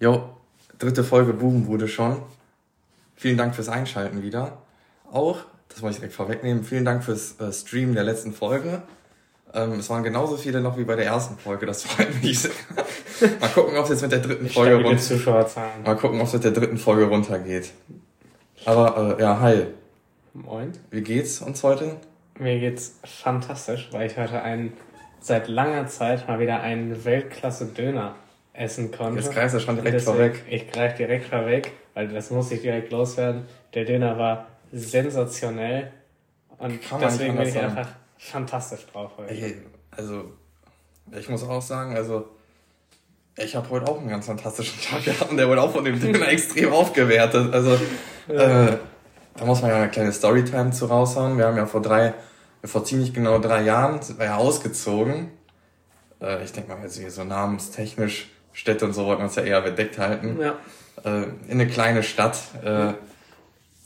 Jo, dritte Folge Bubenbude schon. Vielen Dank fürs Einschalten wieder. Auch, das wollte ich direkt vorwegnehmen, vielen Dank fürs äh, Streamen der letzten Folge. Ähm, es waren genauso viele noch wie bei der ersten Folge, das freut mich sehr. Mal gucken, ob es jetzt mit der dritten Folge runtergeht. Mal gucken, ob es mit der dritten Folge runtergeht. Aber äh, ja, hi. Moin. Wie geht's uns heute? Mir geht's fantastisch, weil ich heute einen seit langer Zeit mal wieder einen Weltklasse-Döner essen konnte. Jetzt greifst du schon direkt vorweg. Ich greife direkt vorweg, weil das muss ich direkt loswerden. Der Döner war sensationell und Kann deswegen bin ich sagen. einfach fantastisch drauf heute. Ey, also, ich muss auch sagen, also ich habe heute auch einen ganz fantastischen Tag gehabt und der wurde auch von dem Döner extrem aufgewertet. Also, ja. äh, da muss man ja eine kleine Storytime zu raushauen. Wir haben ja vor drei, vor ziemlich genau drei Jahren sind wir ja ausgezogen. Äh, ich denke mal, jetzt so namenstechnisch Städte und so wollten wir uns ja eher bedeckt halten. Ja. Äh, in eine kleine Stadt, äh,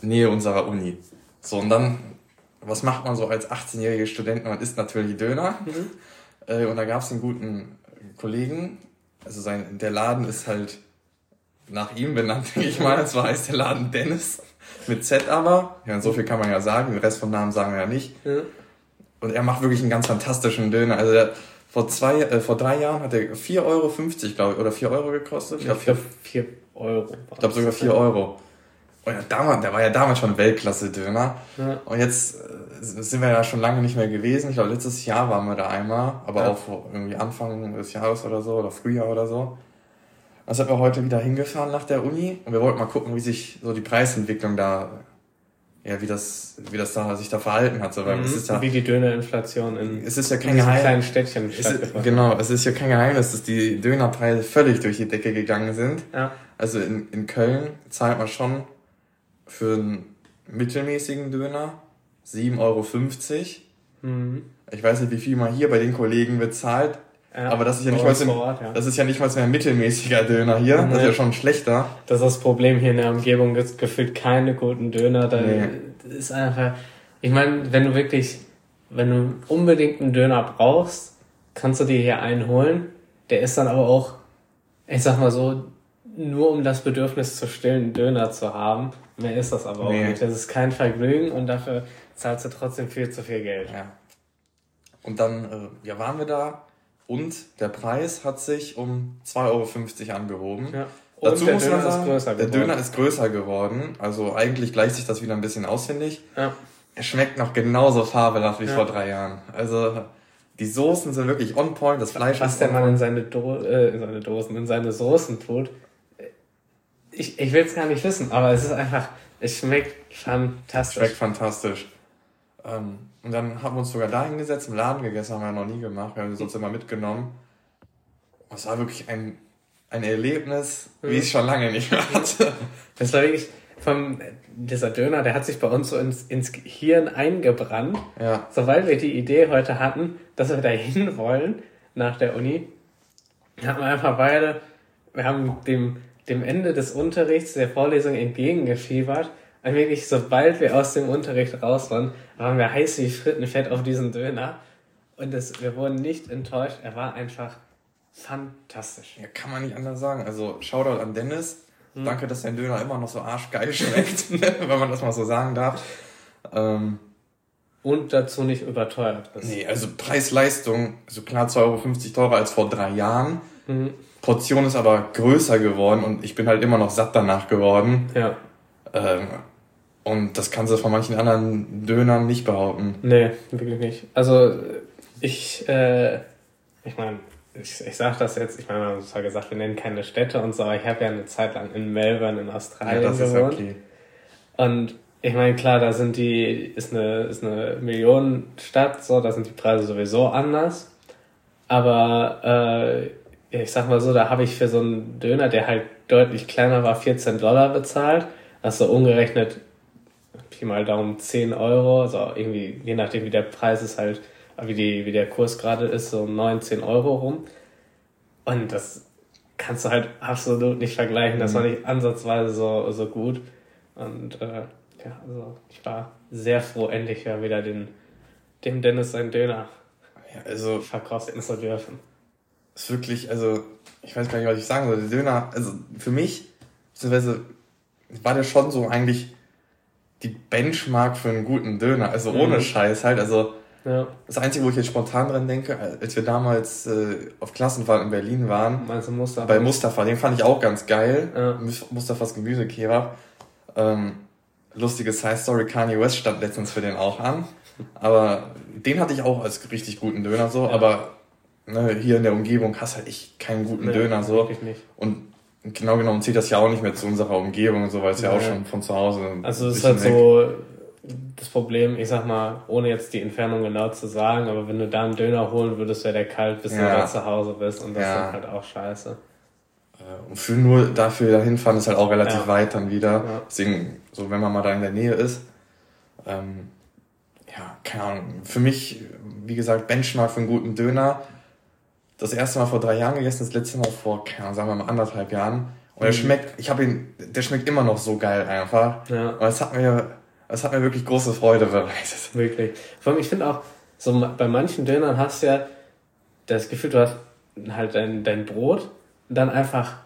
Nähe unserer Uni. So, und dann, was macht man so als 18-jährige Student? Man isst natürlich Döner. Mhm. Äh, und da gab es einen guten Kollegen, also sein, der Laden ist halt nach ihm benannt, denke ich mal. Zwar heißt der Laden Dennis, mit Z aber. Ja, so viel kann man ja sagen, den Rest vom Namen sagen wir ja nicht. Ja. Und er macht wirklich einen ganz fantastischen Döner. Also der, vor zwei, äh, vor drei Jahren hat er 4,50 Euro, glaube ich, oder 4 Euro gekostet. Ich glaube 4, 4 Euro. Ich glaube sogar 4 Euro. Und ja, damals, der war ja damals schon Weltklasse-Döner. Ja. Und jetzt äh, sind wir ja schon lange nicht mehr gewesen. Ich glaube, letztes Jahr waren wir da einmal, aber ja. auch irgendwie Anfang des Jahres oder so, oder Frühjahr oder so. dann sind wir heute wieder hingefahren nach der Uni und wir wollten mal gucken, wie sich so die Preisentwicklung da, ja, wie das, wie das da sich da verhalten hat. So, weil mhm. es ist ja, wie die Dönerinflation in, es ist ja kein in Geheim, kleinen Städtchen ist, Genau, es ist ja kein Geheimnis, dass die Dönerpreise völlig durch die Decke gegangen sind. Ja. Also in, in Köln zahlt man schon für einen mittelmäßigen Döner 7,50 Euro. Mhm. Ich weiß nicht, wie viel man hier bei den Kollegen bezahlt. Ja, aber das ist ja nicht mal so, Ort, ja. das ist ja nicht mal so ein mittelmäßiger Döner hier. Nee. Das ist ja schon schlechter. Das ist das Problem hier in der Umgebung. Es gefühlt keine guten Döner. Da nee. ist einfach, ich meine, wenn du wirklich, wenn du unbedingt einen Döner brauchst, kannst du dir hier einen holen. Der ist dann aber auch, ich sag mal so, nur um das Bedürfnis zu stillen, einen Döner zu haben. Mehr ist das aber nee. auch nicht. Das ist kein Vergnügen und dafür zahlst du trotzdem viel zu viel Geld. Ja. Und dann äh, ja, waren wir da und der Preis hat sich um 2,50 Euro angehoben. Ja. Und Dazu der muss Döner man sagen, ist größer geworden. der Döner ist größer geworden. Also eigentlich gleicht sich das wieder ein bisschen aus, finde ich. Ja. Er schmeckt noch genauso fabelhaft wie ja. vor drei Jahren. Also die Soßen sind wirklich on point, das Fleisch Was ist der Mann in seine, Do äh, in seine Dosen, in seine Soßen tut, ich, ich will es gar nicht wissen, aber es ist einfach, es schmeckt fantastisch. Schmeckt fantastisch. Ähm, und dann haben wir uns sogar da hingesetzt, im Laden gegessen, haben wir ja noch nie gemacht, wir haben es uns immer mitgenommen. Es war wirklich ein, ein Erlebnis, wie ich es schon lange nicht mehr hatte. Das war wirklich, vom, dieser Döner, der hat sich bei uns so ins, ins Hirn eingebrannt. Ja. Sobald wir die Idee heute hatten, dass wir da hin wollen, nach der Uni, haben wir einfach beide, wir haben dem dem Ende des Unterrichts der Vorlesung entgegengefiebert. Und wirklich, sobald wir aus dem Unterricht raus waren, waren wir heiß wie Frittenfett auf diesen Döner. Und das, wir wurden nicht enttäuscht. Er war einfach fantastisch. Ja, kann man nicht anders sagen. Also, Shoutout an Dennis. Hm. Danke, dass dein Döner immer noch so arschgeil schmeckt, wenn man das mal so sagen darf. Ähm, und dazu nicht überteuert ist. Nee, also Preis-Leistung, also klar 2,50 Euro teurer als vor drei Jahren. Mhm. Portion ist aber größer geworden und ich bin halt immer noch satt danach geworden. Ja. Ähm, und das kannst du von manchen anderen Dönern nicht behaupten. Nee, wirklich nicht. Also ich, äh, ich meine, ich, ich sag das jetzt, ich meine, man hat zwar gesagt, wir nennen keine Städte und so, aber ich habe ja eine Zeit lang in Melbourne in Australien ja, das gewohnt. Ist okay. Und ich meine, klar, da sind die, ist eine, ist eine Millionenstadt, so, da sind die Preise sowieso anders. Aber äh, ich sag mal so, da habe ich für so einen Döner, der halt deutlich kleiner war, 14 Dollar bezahlt. Also umgerechnet, Pi mal Daumen 10 Euro, also irgendwie, je nachdem wie der Preis ist halt, wie, die, wie der Kurs gerade ist, so 19 Euro rum. Und das kannst du halt absolut nicht vergleichen. Das war mhm. nicht ansatzweise so, so gut. Und äh, ja, also ich war sehr froh, endlich wieder den, dem Dennis seinen Döner ja, also, verkosten zu dürfen ist wirklich, also, ich weiß gar nicht, was ich sagen soll. Der Döner, also für mich, beziehungsweise war der schon so eigentlich die Benchmark für einen guten Döner. Also ohne mhm. Scheiß halt. Also ja. das Einzige, wo ich jetzt spontan dran denke, als wir damals äh, auf Klassenfahrt in Berlin waren, du Mustafa? bei Mustafa, den fand ich auch ganz geil. Ja. Mustafas Gemüsekebab. Ähm, lustige Side Story, Kanye West stand letztens für den auch an. Aber den hatte ich auch als richtig guten Döner so, ja. aber ne, hier in der Umgebung hast halt echt keinen guten nee, Döner so. Nicht. Und genau genommen zieht das ja auch nicht mehr zu unserer Umgebung und so, weil es ja, ja auch schon von zu Hause. Also es ist halt weg. so das Problem, ich sag mal, ohne jetzt die Entfernung genau zu sagen, aber wenn du da einen Döner holen würdest, wäre der kalt, bis ja. du da zu Hause bist und das ja. ist halt auch scheiße. Äh, und für nur dafür dahin fahren ist halt auch relativ weit dann wieder. Deswegen, so wenn man mal da in der Nähe ist, ähm, ja, keine Ahnung. Für mich, wie gesagt, Benchmark für einen guten Döner. Das erste Mal vor drei Jahren gegessen, das letzte Mal vor, keine Ahnung, sagen wir mal anderthalb Jahren. Und der mhm. schmeckt, ich habe ihn, der schmeckt immer noch so geil einfach. Ja. Und es hat mir, es hat mir wirklich große Freude bereitet. Wirklich. Vor allem, ich finde auch, so bei manchen Dönern hast du ja das Gefühl, du hast halt dein, dein Brot und dann einfach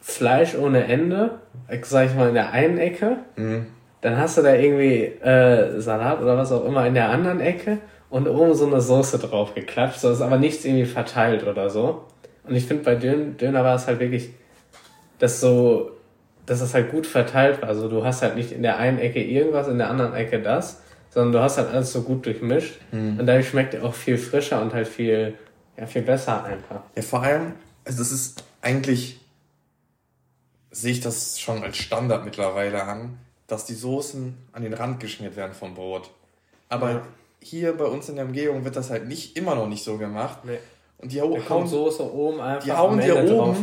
Fleisch ohne Ende, sag ich mal, in der einen Ecke. Mhm. Dann hast du da irgendwie äh, Salat oder was auch immer in der anderen Ecke und oben so eine Soße drauf geklatscht. So ist aber nichts irgendwie verteilt oder so. Und ich finde, bei Dön Döner war es halt wirklich, dass so, dass es halt gut verteilt war. Also du hast halt nicht in der einen Ecke irgendwas, in der anderen Ecke das, sondern du hast halt alles so gut durchmischt. Mhm. Und dadurch schmeckt er auch viel frischer und halt viel, ja, viel besser einfach. Ja, vor allem, also das ist eigentlich, sehe ich das schon als Standard mittlerweile an dass die Soßen an den Rand geschmiert werden vom Brot. Aber ja. Hier bei uns in der Umgebung wird das halt nicht immer noch nicht so gemacht. Nee. Und die hauen Soße oben einfach die hauen dir oben drauf.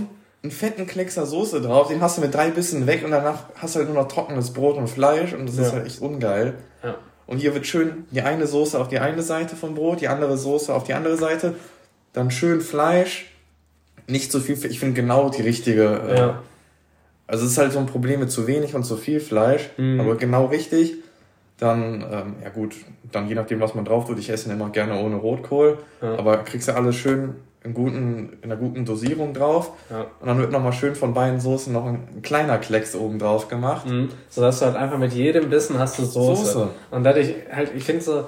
einen fetten Kleckser Soße drauf, den hast du mit drei Bissen weg und danach hast du halt nur noch trockenes Brot und Fleisch und das ja. ist halt echt ungeil. Ja. Und hier wird schön die eine Soße auf die eine Seite vom Brot, die andere Soße auf die andere Seite, dann schön Fleisch, nicht so viel, ich finde genau die richtige äh, ja. Also es ist halt so ein Problem mit zu wenig und zu viel Fleisch, mhm. aber genau richtig. Dann, ähm, ja gut, dann je nachdem, was man drauf tut, ich esse immer gerne ohne Rotkohl, ja. aber kriegst du alles schön in, guten, in einer guten Dosierung drauf. Ja. Und dann wird nochmal schön von beiden Soßen noch ein, ein kleiner Klecks oben drauf gemacht. Mhm. So dass du halt einfach mit jedem Bissen hast du Soße. Soße. Und dadurch halt, ich finde so,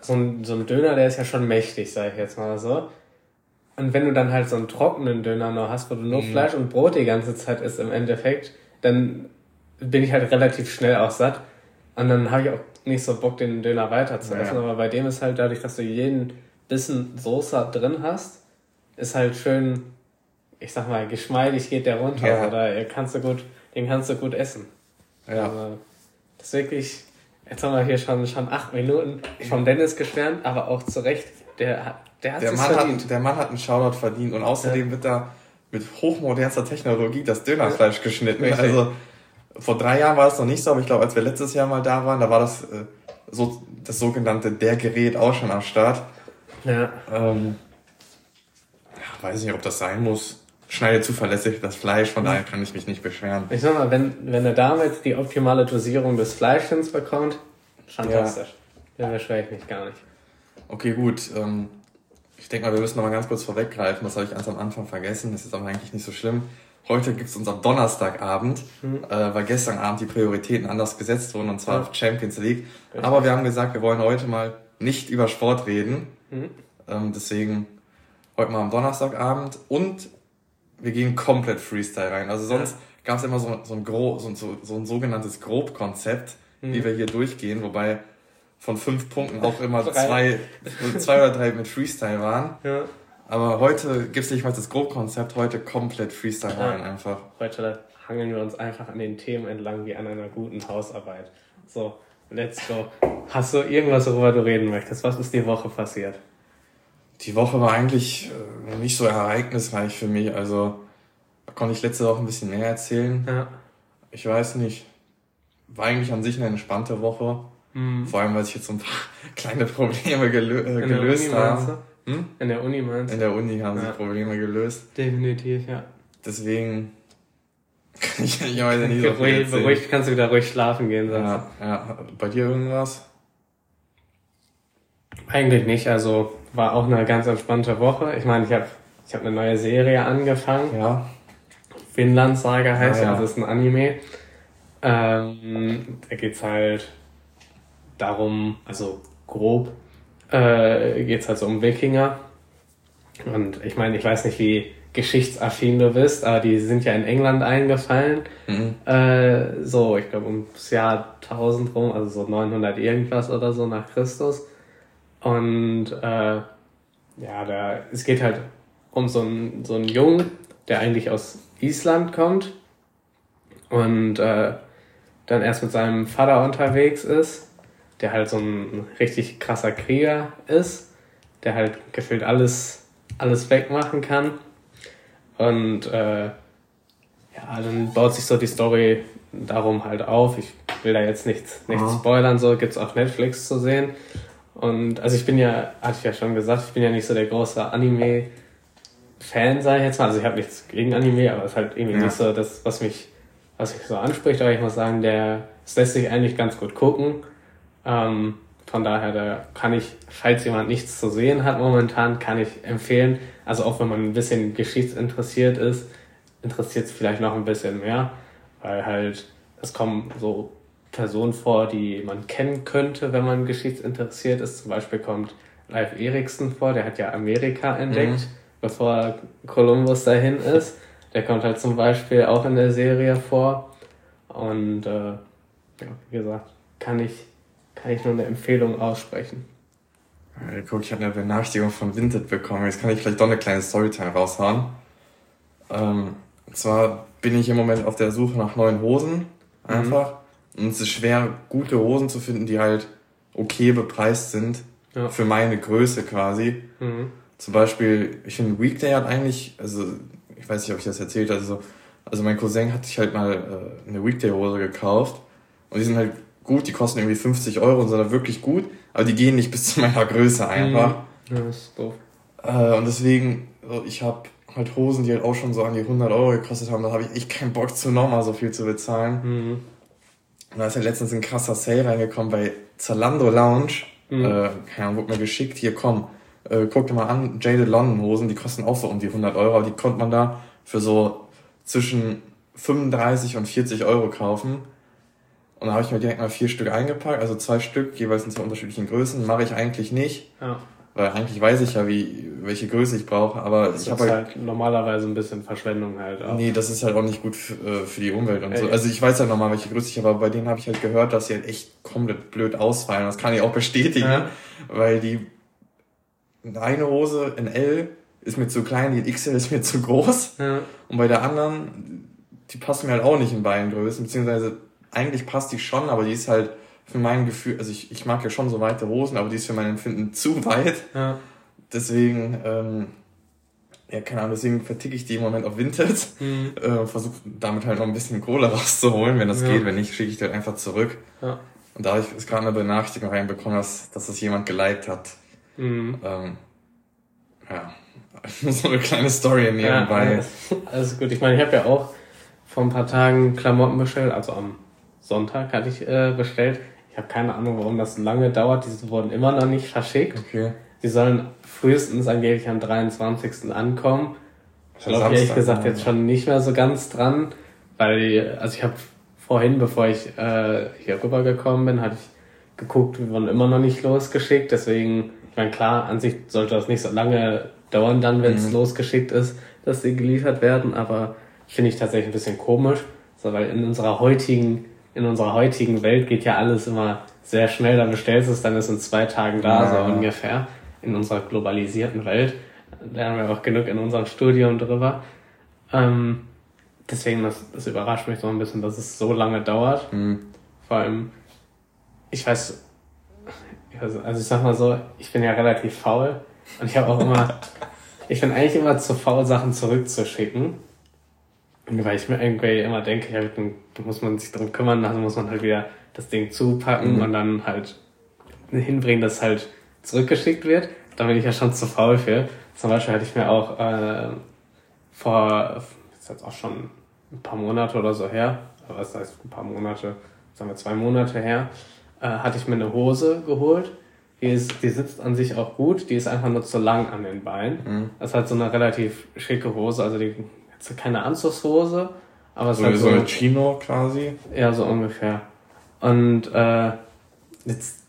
so ein, so ein Döner, der ist ja schon mächtig, sag ich jetzt mal so. Und wenn du dann halt so einen trockenen Döner noch hast, wo du nur mhm. Fleisch und Brot die ganze Zeit isst im Endeffekt, dann bin ich halt relativ schnell auch satt. Und dann habe ich auch nicht so Bock, den Döner weiter zu essen. Ja. Aber bei dem ist halt dadurch, dass du jeden Bissen Soße drin hast, ist halt schön, ich sag mal, geschmeidig geht der runter. Ja. Oder kannst du gut, den kannst du gut essen. Ja. Also, das ist wirklich, jetzt haben wir hier schon, schon acht Minuten vom Dennis geschwärmt, aber auch zu Recht, der der, hat der, Mann verdient. hat, der Mann hat einen Shoutout verdient und außerdem ja. wird da mit hochmodernster Technologie das Dönerfleisch geschnitten. Richtig. Also vor drei Jahren war es noch nicht so, aber ich glaube, als wir letztes Jahr mal da waren, da war das äh, so das sogenannte der Gerät auch schon am Start. Ja. Ähm, ja, weiß nicht, ob das sein muss. Schneide zuverlässig das Fleisch, von daher kann ich mich nicht beschweren. Ich sag mal, wenn, wenn er damit die optimale Dosierung des Fleischens bekommt, fantastisch. Ja. Dann beschwere ich mich gar nicht. Okay, gut. Ähm, ich denke mal, wir müssen noch mal ganz kurz vorweggreifen. Das habe ich ganz am Anfang vergessen. Das ist aber eigentlich nicht so schlimm. Heute gibt es uns am Donnerstagabend, mhm. äh, weil gestern Abend die Prioritäten anders gesetzt wurden, und zwar ja. auf Champions League. Richtig. Aber wir haben gesagt, wir wollen heute mal nicht über Sport reden. Mhm. Ähm, deswegen heute mal am Donnerstagabend und wir gehen komplett Freestyle rein. Also sonst ja. gab es immer so, so, ein Gro so, so, so ein sogenanntes Grobkonzept, mhm. wie wir hier durchgehen, wobei von fünf Punkten auch immer zwei, zwei oder drei mit Freestyle waren. Ja. Aber heute gibt es nicht mal das Grobkonzept, heute komplett Freestyle rein ja. einfach. Heute hangeln wir uns einfach an den Themen entlang wie an einer guten Hausarbeit. So, let's go. Hast du irgendwas, worüber du reden möchtest? Was ist die Woche passiert? Die Woche war eigentlich äh, nicht so ereignisreich für mich. Also da konnte ich letzte Woche ein bisschen mehr erzählen. Ja. Ich weiß nicht. War eigentlich an sich eine entspannte Woche. Mhm. Vor allem, weil sich jetzt so ein paar kleine Probleme gelö äh, gelöst haben. Hm? In der Uni meinst du? In der Uni haben ja. sich Probleme gelöst. Definitiv, ja. Deswegen kann ich, ich weiß nicht so viel Beruhigt kannst du wieder ruhig schlafen gehen. Sonst. Ja, ja. Bei dir irgendwas? Eigentlich nicht. Also war auch eine ganz entspannte Woche. Ich meine, ich habe ich habe eine neue Serie angefangen. Ja. Vinland Saga heißt ah, ja. das ist ein Anime. Ähm, da geht's halt darum, also grob, äh, geht's halt so um Wikinger. Und ich meine, ich weiß nicht, wie geschichtsaffin du bist, aber die sind ja in England eingefallen. Mhm. Äh, so, ich glaube ums Jahr 1000 rum, also so 900 irgendwas oder so nach Christus. Und äh, ja, da, es geht halt um so einen, so einen Jungen, der eigentlich aus Island kommt und äh, dann erst mit seinem Vater unterwegs ist, der halt so ein richtig krasser Krieger ist, der halt gefühlt alles, alles wegmachen kann. Und äh, ja, dann baut sich so die Story darum halt auf. Ich will da jetzt nichts, nichts mhm. spoilern, so gibt's auf Netflix zu sehen. Und also ich bin ja, hatte ich ja schon gesagt, ich bin ja nicht so der große Anime-Fan, sage ich jetzt mal. Also ich habe nichts gegen Anime, aber es ist halt irgendwie ja. nicht so das, was mich, was mich so anspricht. Aber ich muss sagen, der, es lässt sich eigentlich ganz gut gucken. Ähm, von daher, da kann ich, falls jemand nichts zu sehen hat momentan, kann ich empfehlen. Also auch wenn man ein bisschen geschichtsinteressiert ist, interessiert es vielleicht noch ein bisschen mehr, weil halt es kommen so Personen vor, die man kennen könnte, wenn man geschichtsinteressiert ist. Zum Beispiel kommt Leif Eriksen vor, der hat ja Amerika entdeckt, mhm. bevor Kolumbus dahin ist. Der kommt halt zum Beispiel auch in der Serie vor. Und äh, ja, wie gesagt, kann ich, kann ich nur eine Empfehlung aussprechen. Guck, ich habe eine Benachrichtigung von Vinted bekommen. Jetzt kann ich vielleicht doch eine kleine Storytime raushauen. Ähm, und zwar bin ich im Moment auf der Suche nach neuen Hosen. Mhm. Einfach. Mhm. Und es ist schwer, gute Hosen zu finden, die halt okay bepreist sind. Ja. Für meine Größe quasi. Mhm. Zum Beispiel, ich finde Weekday hat eigentlich, also ich weiß nicht, ob ich das erzählt habe, also, also mein Cousin hat sich halt mal äh, eine Weekday-Hose gekauft und die sind halt gut, die kosten irgendwie 50 Euro und sind da wirklich gut, aber die gehen nicht bis zu meiner Größe einfach. Mhm. Ja, das ist doof. Äh, und deswegen, ich habe halt Hosen, die halt auch schon so an die 100 Euro gekostet haben, da habe ich echt keinen Bock zu nochmal so viel zu bezahlen. Mhm. Und da ist ja letztens ein krasser Sale reingekommen bei Zalando Lounge. Mhm. Äh, keine Ahnung, wurde mir geschickt, hier komm, äh, guck dir mal an, Jaded London Hosen, die kosten auch so um die 100 Euro, aber die konnte man da für so zwischen 35 und 40 Euro kaufen. Und da habe ich mir direkt mal vier Stück eingepackt, also zwei Stück, jeweils in zwei unterschiedlichen Größen. Mache ich eigentlich nicht. Ja. Weil eigentlich weiß ich ja, wie, welche Größe ich brauche, aber das ich habe halt, halt normalerweise ein bisschen Verschwendung halt auch. Nee, das ist halt auch nicht gut für, äh, für die Umwelt und Ey. so. Also ich weiß ja halt nochmal, welche Größe ich habe, aber bei denen habe ich halt gehört, dass sie halt echt komplett blöd ausfallen. Das kann ich auch bestätigen, ja. weil die eine Hose in L ist mir zu klein, die XL ist mir zu groß. Ja. Und bei der anderen, die passt mir halt auch nicht in beiden Größen, beziehungsweise eigentlich passt die schon, aber die ist halt für mein Gefühl, also ich, ich mag ja schon so weite Hosen, aber die ist für mein Empfinden zu weit. Ja. Deswegen, ähm, ja, keine Ahnung, deswegen verticke ich die im Moment auf Vinted, mhm. äh, versuche damit halt noch ein bisschen Kohle rauszuholen, wenn das ja. geht. Wenn nicht, schicke ich die halt einfach zurück. Ja. Und da habe ich gerade eine Benachrichtigung reinbekommen, dass, dass das jemand geliked hat. Mhm. Ähm, ja, so eine kleine Story nebenbei. Ja, alles, alles gut. Ich meine, ich habe ja auch vor ein paar Tagen Klamotten bestellt, also am Sonntag hatte ich äh, bestellt. Ich habe keine Ahnung, warum das lange dauert. Die wurden immer noch nicht verschickt. Okay. Die sollen frühestens angeblich am 23. ankommen. Ich glaube ehrlich gesagt jetzt schon nicht mehr so ganz dran, weil, also ich habe vorhin, bevor ich äh, hier rübergekommen bin, hatte ich geguckt, wir wurden immer noch nicht losgeschickt. Deswegen, ich meine, klar, an sich sollte das nicht so lange dauern dann, wenn es mhm. losgeschickt ist, dass sie geliefert werden, aber finde ich tatsächlich ein bisschen komisch, so, weil in unserer heutigen in unserer heutigen Welt geht ja alles immer sehr schnell. Da bestellst du es, dann ist in zwei Tagen da, ja. so ungefähr. In unserer globalisierten Welt. Da haben wir auch genug in unserem Studium drüber. Ähm, deswegen, das, das überrascht mich so ein bisschen, dass es so lange dauert. Mhm. Vor allem, ich weiß, also ich sag mal so, ich bin ja relativ faul und ich habe auch immer, ich bin eigentlich immer zu faul, Sachen zurückzuschicken. Weil ich mir irgendwie immer denke, ja, dann muss man sich darum kümmern, also muss man halt wieder das Ding zupacken mhm. und dann halt hinbringen, dass halt zurückgeschickt wird. Da bin ich ja schon zu faul für. Zum Beispiel hatte ich mir auch äh, vor, ist jetzt auch schon ein paar Monate oder so her, was heißt ein paar Monate, sagen wir zwei Monate her, äh, hatte ich mir eine Hose geholt, Die, ist, die sitzt an sich auch gut, die ist einfach nur zu lang an den Beinen. Mhm. Das ist halt so eine relativ schicke Hose, also die keine Anzugshose, aber es so, so, so eine Chino quasi. Ja, so ungefähr. Und äh, jetzt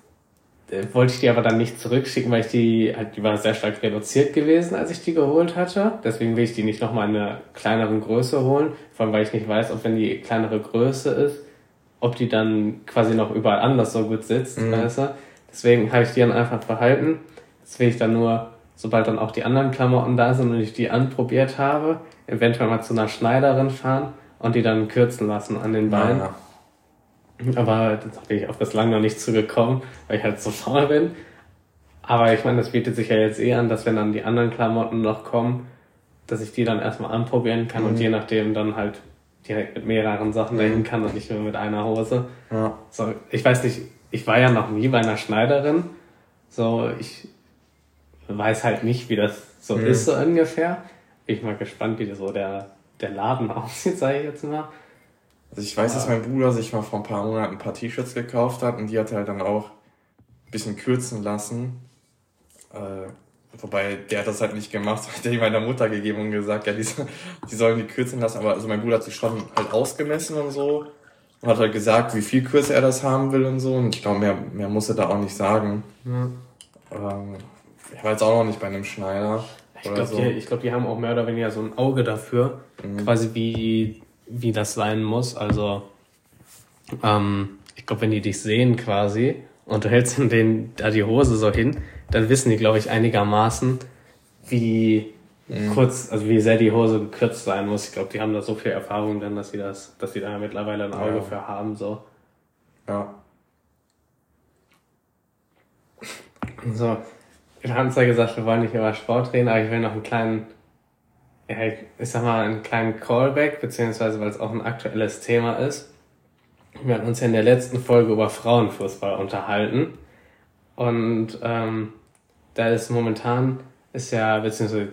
äh, wollte ich die aber dann nicht zurückschicken, weil ich die, halt, die war sehr stark reduziert gewesen, als ich die geholt hatte. Deswegen will ich die nicht nochmal in einer kleineren Größe holen. Vor allem, weil ich nicht weiß, ob wenn die kleinere Größe ist, ob die dann quasi noch überall anders so gut sitzt, mhm. weißt du? Deswegen habe ich die dann einfach behalten. Jetzt will ich dann nur, sobald dann auch die anderen Klamotten da sind und ich die anprobiert habe, eventuell mal zu einer Schneiderin fahren und die dann kürzen lassen an den Beinen. Ja, ja. Aber da bin ich auch bislang noch nicht zugekommen, weil ich halt so faul bin. Aber ich meine, das bietet sich ja jetzt eh an, dass wenn dann die anderen Klamotten noch kommen, dass ich die dann erstmal anprobieren kann mhm. und je nachdem dann halt direkt mit mehreren Sachen dahin mhm. kann und nicht nur mit einer Hose. Ja. So, ich weiß nicht, ich war ja noch nie bei einer Schneiderin. So, ich weiß halt nicht, wie das so mhm. ist, so ungefähr. Bin ich mal gespannt, wie so der, der Laden aussieht, sage ich jetzt mal. Also ich weiß, dass mein Bruder sich mal vor ein paar Monaten ein paar T-Shirts gekauft hat und die hat er halt dann auch ein bisschen kürzen lassen. Äh, wobei der hat das halt nicht gemacht, hat er meiner Mutter gegeben und gesagt, ja, die, die sollen die kürzen lassen. Aber also mein Bruder hat sich schon halt ausgemessen und so und hat halt gesagt, wie viel kürzer er das haben will und so. Und ich glaube, mehr, mehr muss er da auch nicht sagen. Ja. Ähm, ich war jetzt auch noch nicht bei einem Schneider. Ich glaube, so. die, glaub, die haben auch mehr oder weniger so ein Auge dafür, mhm. quasi wie, wie das sein muss. Also, ähm, ich glaube, wenn die dich sehen quasi und du hältst denen da die Hose so hin, dann wissen die, glaube ich, einigermaßen, wie, Mhm. Kurz, also wie sehr die Hose gekürzt sein muss. Ich glaube, die haben da so viel Erfahrung dann, dass sie das, dass sie da mittlerweile ein Auge ja. für haben, so. Ja. So. Wir haben zwar gesagt, wir wollen nicht über Sport reden, aber ich will noch einen kleinen, ja, ich sag mal, einen kleinen Callback, beziehungsweise weil es auch ein aktuelles Thema ist. Wir hatten uns ja in der letzten Folge über Frauenfußball unterhalten. Und ähm, da ist momentan ist ja, beziehungsweise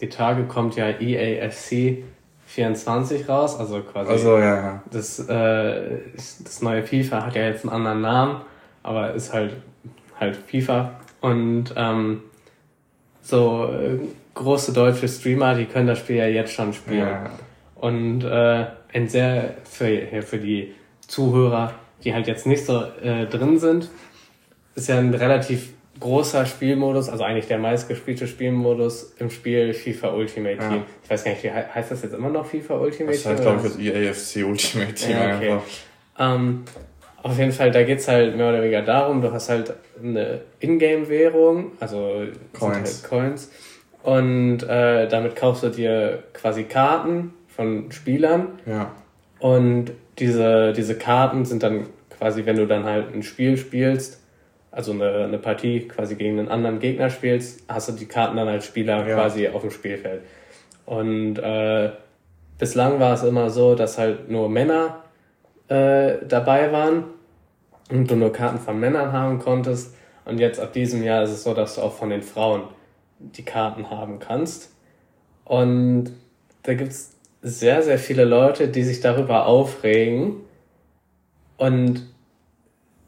die Tage kommt ja EAFC 24 raus, also quasi also, ja, ja. Das, äh, das neue FIFA hat ja jetzt einen anderen Namen, aber ist halt halt FIFA und ähm, so äh, große deutsche Streamer, die können das Spiel ja jetzt schon spielen. Ja. Und äh, ein sehr für, für die Zuhörer, die halt jetzt nicht so äh, drin sind, ist ja ein relativ großer Spielmodus, also eigentlich der meistgespielte Spielmodus im Spiel FIFA Ultimate Team. Ja. Ich weiß gar nicht, wie heißt das jetzt immer noch FIFA Ultimate das Team? Das heißt, glaube ich, das EAFC Ultimate Team ja, okay. Ähm, auf jeden Fall, da geht's halt mehr oder weniger darum, du hast halt eine Ingame-Währung, also Coins. Halt Coins. Und äh, damit kaufst du dir quasi Karten von Spielern. Ja. Und diese, diese Karten sind dann quasi, wenn du dann halt ein Spiel spielst, also eine, eine Partie quasi gegen einen anderen Gegner spielst, hast du die Karten dann als Spieler ja. quasi auf dem Spielfeld. Und äh, bislang war es immer so, dass halt nur Männer äh, dabei waren und du nur Karten von Männern haben konntest. Und jetzt ab diesem Jahr ist es so, dass du auch von den Frauen die Karten haben kannst. Und da gibt's sehr, sehr viele Leute, die sich darüber aufregen. Und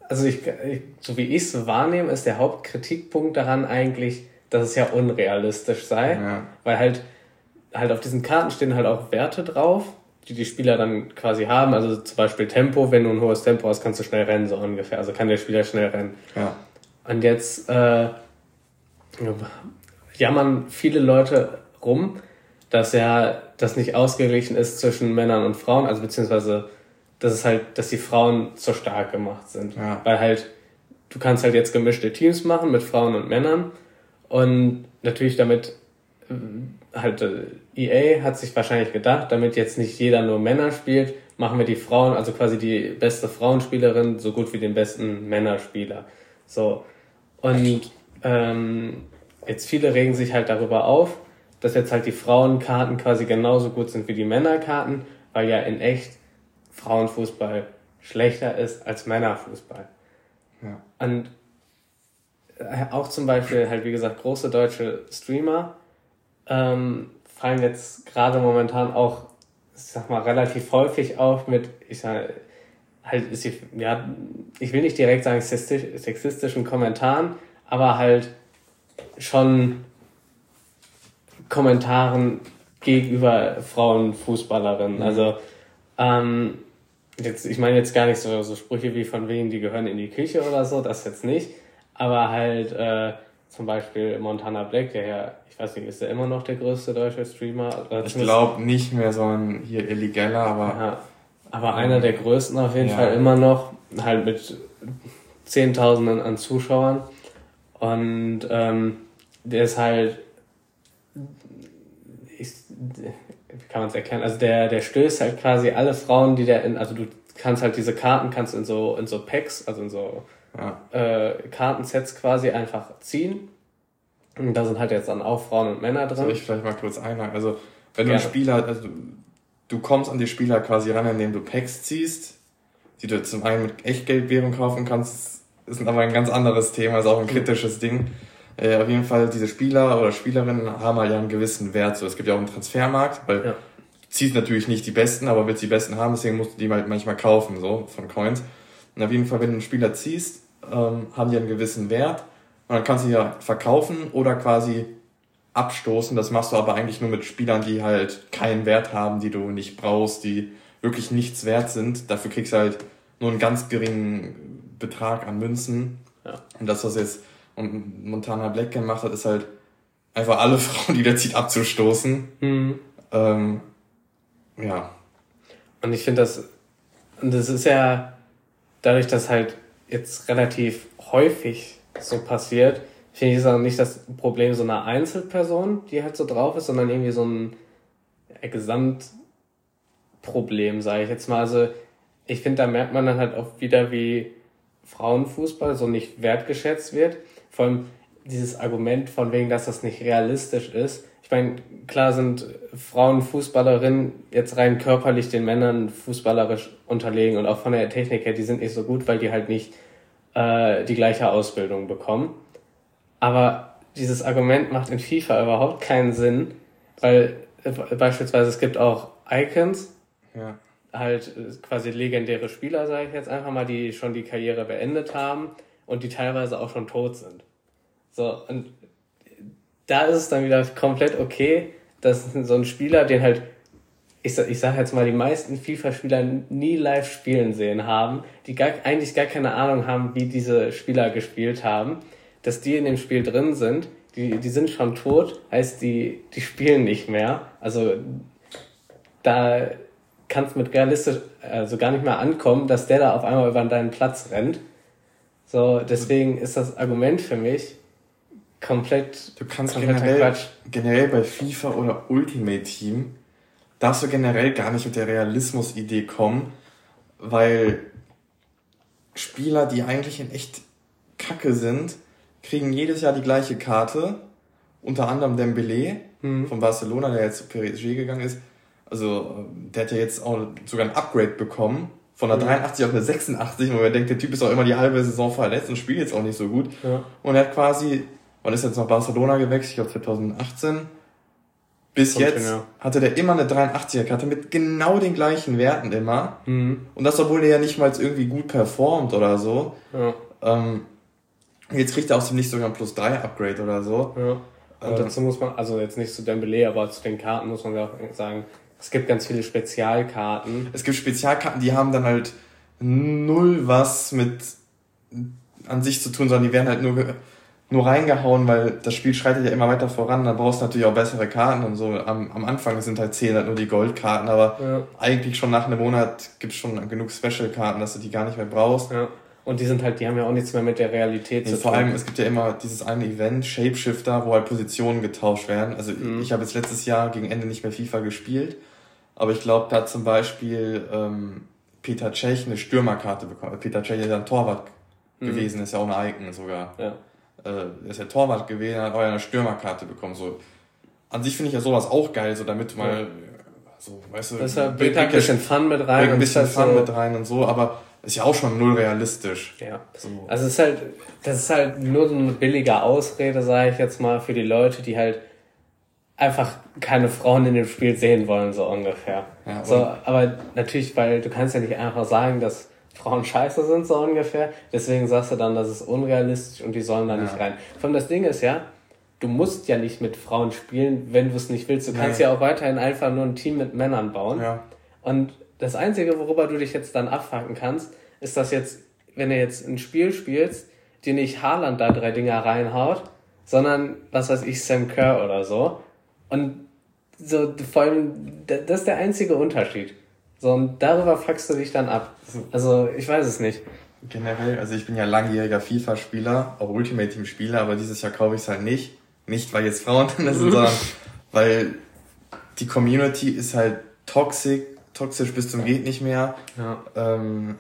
also ich, ich so wie ich es wahrnehme, ist der Hauptkritikpunkt daran eigentlich, dass es ja unrealistisch sei, ja. weil halt halt auf diesen Karten stehen halt auch Werte drauf, die die Spieler dann quasi haben. Also zum Beispiel Tempo, wenn du ein hohes Tempo hast, kannst du schnell rennen, so ungefähr. Also kann der Spieler schnell rennen. Ja. Und jetzt äh, jammern viele Leute rum, dass ja das nicht ausgeglichen ist zwischen Männern und Frauen, also beziehungsweise dass es halt, dass die Frauen zu stark gemacht sind. Ja. Weil halt, du kannst halt jetzt gemischte Teams machen mit Frauen und Männern und natürlich damit äh, halt äh, EA hat sich wahrscheinlich gedacht, damit jetzt nicht jeder nur Männer spielt, machen wir die Frauen, also quasi die beste Frauenspielerin so gut wie den besten Männerspieler. So. Und ähm, jetzt viele regen sich halt darüber auf, dass jetzt halt die Frauenkarten quasi genauso gut sind wie die Männerkarten, weil ja in echt Frauenfußball schlechter ist als Männerfußball. Ja. Und äh, auch zum Beispiel halt, wie gesagt, große deutsche Streamer ähm, fallen jetzt gerade momentan auch, ich sag mal, relativ häufig auf mit, ich sag, halt, ist die, ja, ich will nicht direkt sagen sexistischen Kommentaren, aber halt schon Kommentaren gegenüber Frauenfußballerinnen. Mhm. Also ähm, jetzt, ich meine jetzt gar nicht so, so Sprüche wie von wegen, die gehören in die Küche oder so, das jetzt nicht. Aber halt äh, zum Beispiel Montana Black, der ja, ich weiß nicht, ist er immer noch der größte deutsche Streamer? Ich glaube nicht mehr so ein hier illegaler, aber. Ja, aber einer der größten auf jeden ja. Fall immer noch, halt mit Zehntausenden an Zuschauern. Und ähm, der ist halt, ich, wie kann man es erkennen? Also der, der stößt halt quasi alle Frauen, die der in, also du kannst halt diese Karten kannst in so in so Packs, also in so ja. äh, Kartensets quasi einfach ziehen. Und da sind halt jetzt dann auch Frauen und Männer drin. Soll ich vielleicht mal kurz einhaken? Also wenn du einen Spieler, also du kommst an die Spieler quasi ran, indem du Packs ziehst, die du zum einen mit Echtgeldwährung kaufen kannst, ist aber ein ganz anderes Thema, ist auch ein mhm. kritisches Ding. Äh, auf jeden Fall, diese Spieler oder Spielerinnen haben halt ja einen gewissen Wert. So, es gibt ja auch einen Transfermarkt, weil ja. ziehst natürlich nicht die Besten, aber willst die Besten haben, deswegen musst du die halt manchmal kaufen, so, von Coins. Und auf jeden Fall, wenn du einen Spieler ziehst, ähm, haben die einen gewissen Wert. Und dann kannst du die ja verkaufen oder quasi abstoßen. Das machst du aber eigentlich nur mit Spielern, die halt keinen Wert haben, die du nicht brauchst, die wirklich nichts wert sind. Dafür kriegst du halt nur einen ganz geringen Betrag an Münzen. Ja. Und das, was jetzt und Montana Black gemacht hat, ist halt einfach alle Frauen, die der zieht, abzustoßen. Mhm. Ähm, ja. Und ich finde das, das ist ja dadurch, dass halt jetzt relativ häufig so passiert, finde ich es auch nicht das Problem so einer Einzelperson, die halt so drauf ist, sondern irgendwie so ein Gesamtproblem, sage ich jetzt mal. Also ich finde, da merkt man dann halt auch wieder, wie Frauenfußball so nicht wertgeschätzt wird. Vor allem dieses Argument von wegen, dass das nicht realistisch ist. Ich meine, klar sind Frauen Fußballerinnen jetzt rein körperlich den Männern fußballerisch unterlegen und auch von der Technik her, die sind nicht so gut, weil die halt nicht äh, die gleiche Ausbildung bekommen. Aber dieses Argument macht in FIFA überhaupt keinen Sinn, weil äh, beispielsweise es gibt auch Icons, ja. halt äh, quasi legendäre Spieler, sage ich jetzt einfach mal, die schon die Karriere beendet haben und die teilweise auch schon tot sind. So, und da ist es dann wieder komplett okay, dass so ein Spieler, den halt, ich, sag, ich sag jetzt mal, die meisten FIFA-Spieler nie live spielen sehen haben, die gar, eigentlich gar keine Ahnung haben, wie diese Spieler gespielt haben, dass die in dem Spiel drin sind, die, die sind schon tot, heißt, die, die spielen nicht mehr. Also, da kannst mit realistisch, also gar nicht mehr ankommen, dass der da auf einmal über deinen Platz rennt so, deswegen ist das Argument für mich komplett. Du kannst generell, Quatsch. generell bei FIFA oder Ultimate Team darfst du generell gar nicht mit der Realismus-Idee kommen, weil Spieler, die eigentlich in echt Kacke sind, kriegen jedes Jahr die gleiche Karte. Unter anderem Dembele mhm. von Barcelona, der jetzt zu PSG gegangen ist. Also, der hat ja jetzt auch sogar ein Upgrade bekommen von einer 83 auf eine 86, wo man denkt, der Typ ist auch immer die halbe Saison verletzt und spielt jetzt auch nicht so gut. Ja. Und er hat quasi, wann ist jetzt nach Barcelona gewechselt? Ich glaube 2018. Bis Kommt jetzt hin, ja. hatte der immer eine 83er Karte mit genau den gleichen Werten immer. Mhm. Und das, obwohl er ja nicht mal irgendwie gut performt oder so. Ja. Ähm, jetzt kriegt er aus dem nicht sogar ein Plus 3 Upgrade oder so. Ja. Und ähm, dazu muss man, also jetzt nicht zu Dembele, aber zu den Karten muss man ja auch sagen, es gibt ganz viele Spezialkarten. Es gibt Spezialkarten, die haben dann halt null was mit an sich zu tun, sondern die werden halt nur, nur reingehauen, weil das Spiel schreitet ja immer weiter voran. Da brauchst du natürlich auch bessere Karten und so. Am, am Anfang sind halt zählen halt nur die Goldkarten, aber ja. eigentlich schon nach einem Monat gibt es schon genug Special-Karten, dass du die gar nicht mehr brauchst. Ja. Und die sind halt, die haben ja auch nichts mehr mit der Realität nee, zu tun. Vor allem, es gibt ja immer dieses eine Event, Shapeshifter, wo halt Positionen getauscht werden. Also mhm. ich habe jetzt letztes Jahr gegen Ende nicht mehr FIFA gespielt. Aber ich glaube, da hat zum Beispiel ähm, Peter Cech eine Stürmerkarte bekommen. Peter Cech ist ja ein Torwart mhm. gewesen, ist ja auch ein Icon sogar. Ja. Äh, er ist ja Torwart gewesen, hat auch eine Stürmerkarte bekommen. So. An sich finde ich ja sowas auch geil, so damit mal, ja. so, weißt du, das halt ein bisschen Fun mit rein. Ein bisschen Fun so mit rein und so, aber ist ja auch schon null realistisch. Ja. So. Also es ist halt, das ist halt nur so eine billige Ausrede, sage ich jetzt mal, für die Leute, die halt einfach keine Frauen in dem Spiel sehen wollen, so ungefähr. Ja, so, aber natürlich, weil du kannst ja nicht einfach sagen, dass Frauen scheiße sind, so ungefähr. Deswegen sagst du dann, das ist unrealistisch und die sollen da ja. nicht rein. Von das Ding ist ja, du musst ja nicht mit Frauen spielen, wenn du es nicht willst. Du kannst ja auch weiterhin einfach nur ein Team mit Männern bauen. Ja. Und das Einzige, worüber du dich jetzt dann abfacken kannst, ist, dass jetzt, wenn du jetzt ein Spiel spielst, dir nicht Haaland da drei Dinger reinhaut, sondern, was weiß ich, Sam Kerr oder so. Und so, vor allem, das ist der einzige Unterschied. So, und darüber fuckst du dich dann ab. Also, ich weiß es nicht. Generell, also ich bin ja langjähriger FIFA-Spieler, auch Ultimate Team-Spieler, aber dieses Jahr kaufe ich es halt nicht. Nicht, weil jetzt Frauen drin sind, sondern weil die Community ist halt toxisch, toxisch bis zum geht nicht mehr. Ja. Ähm,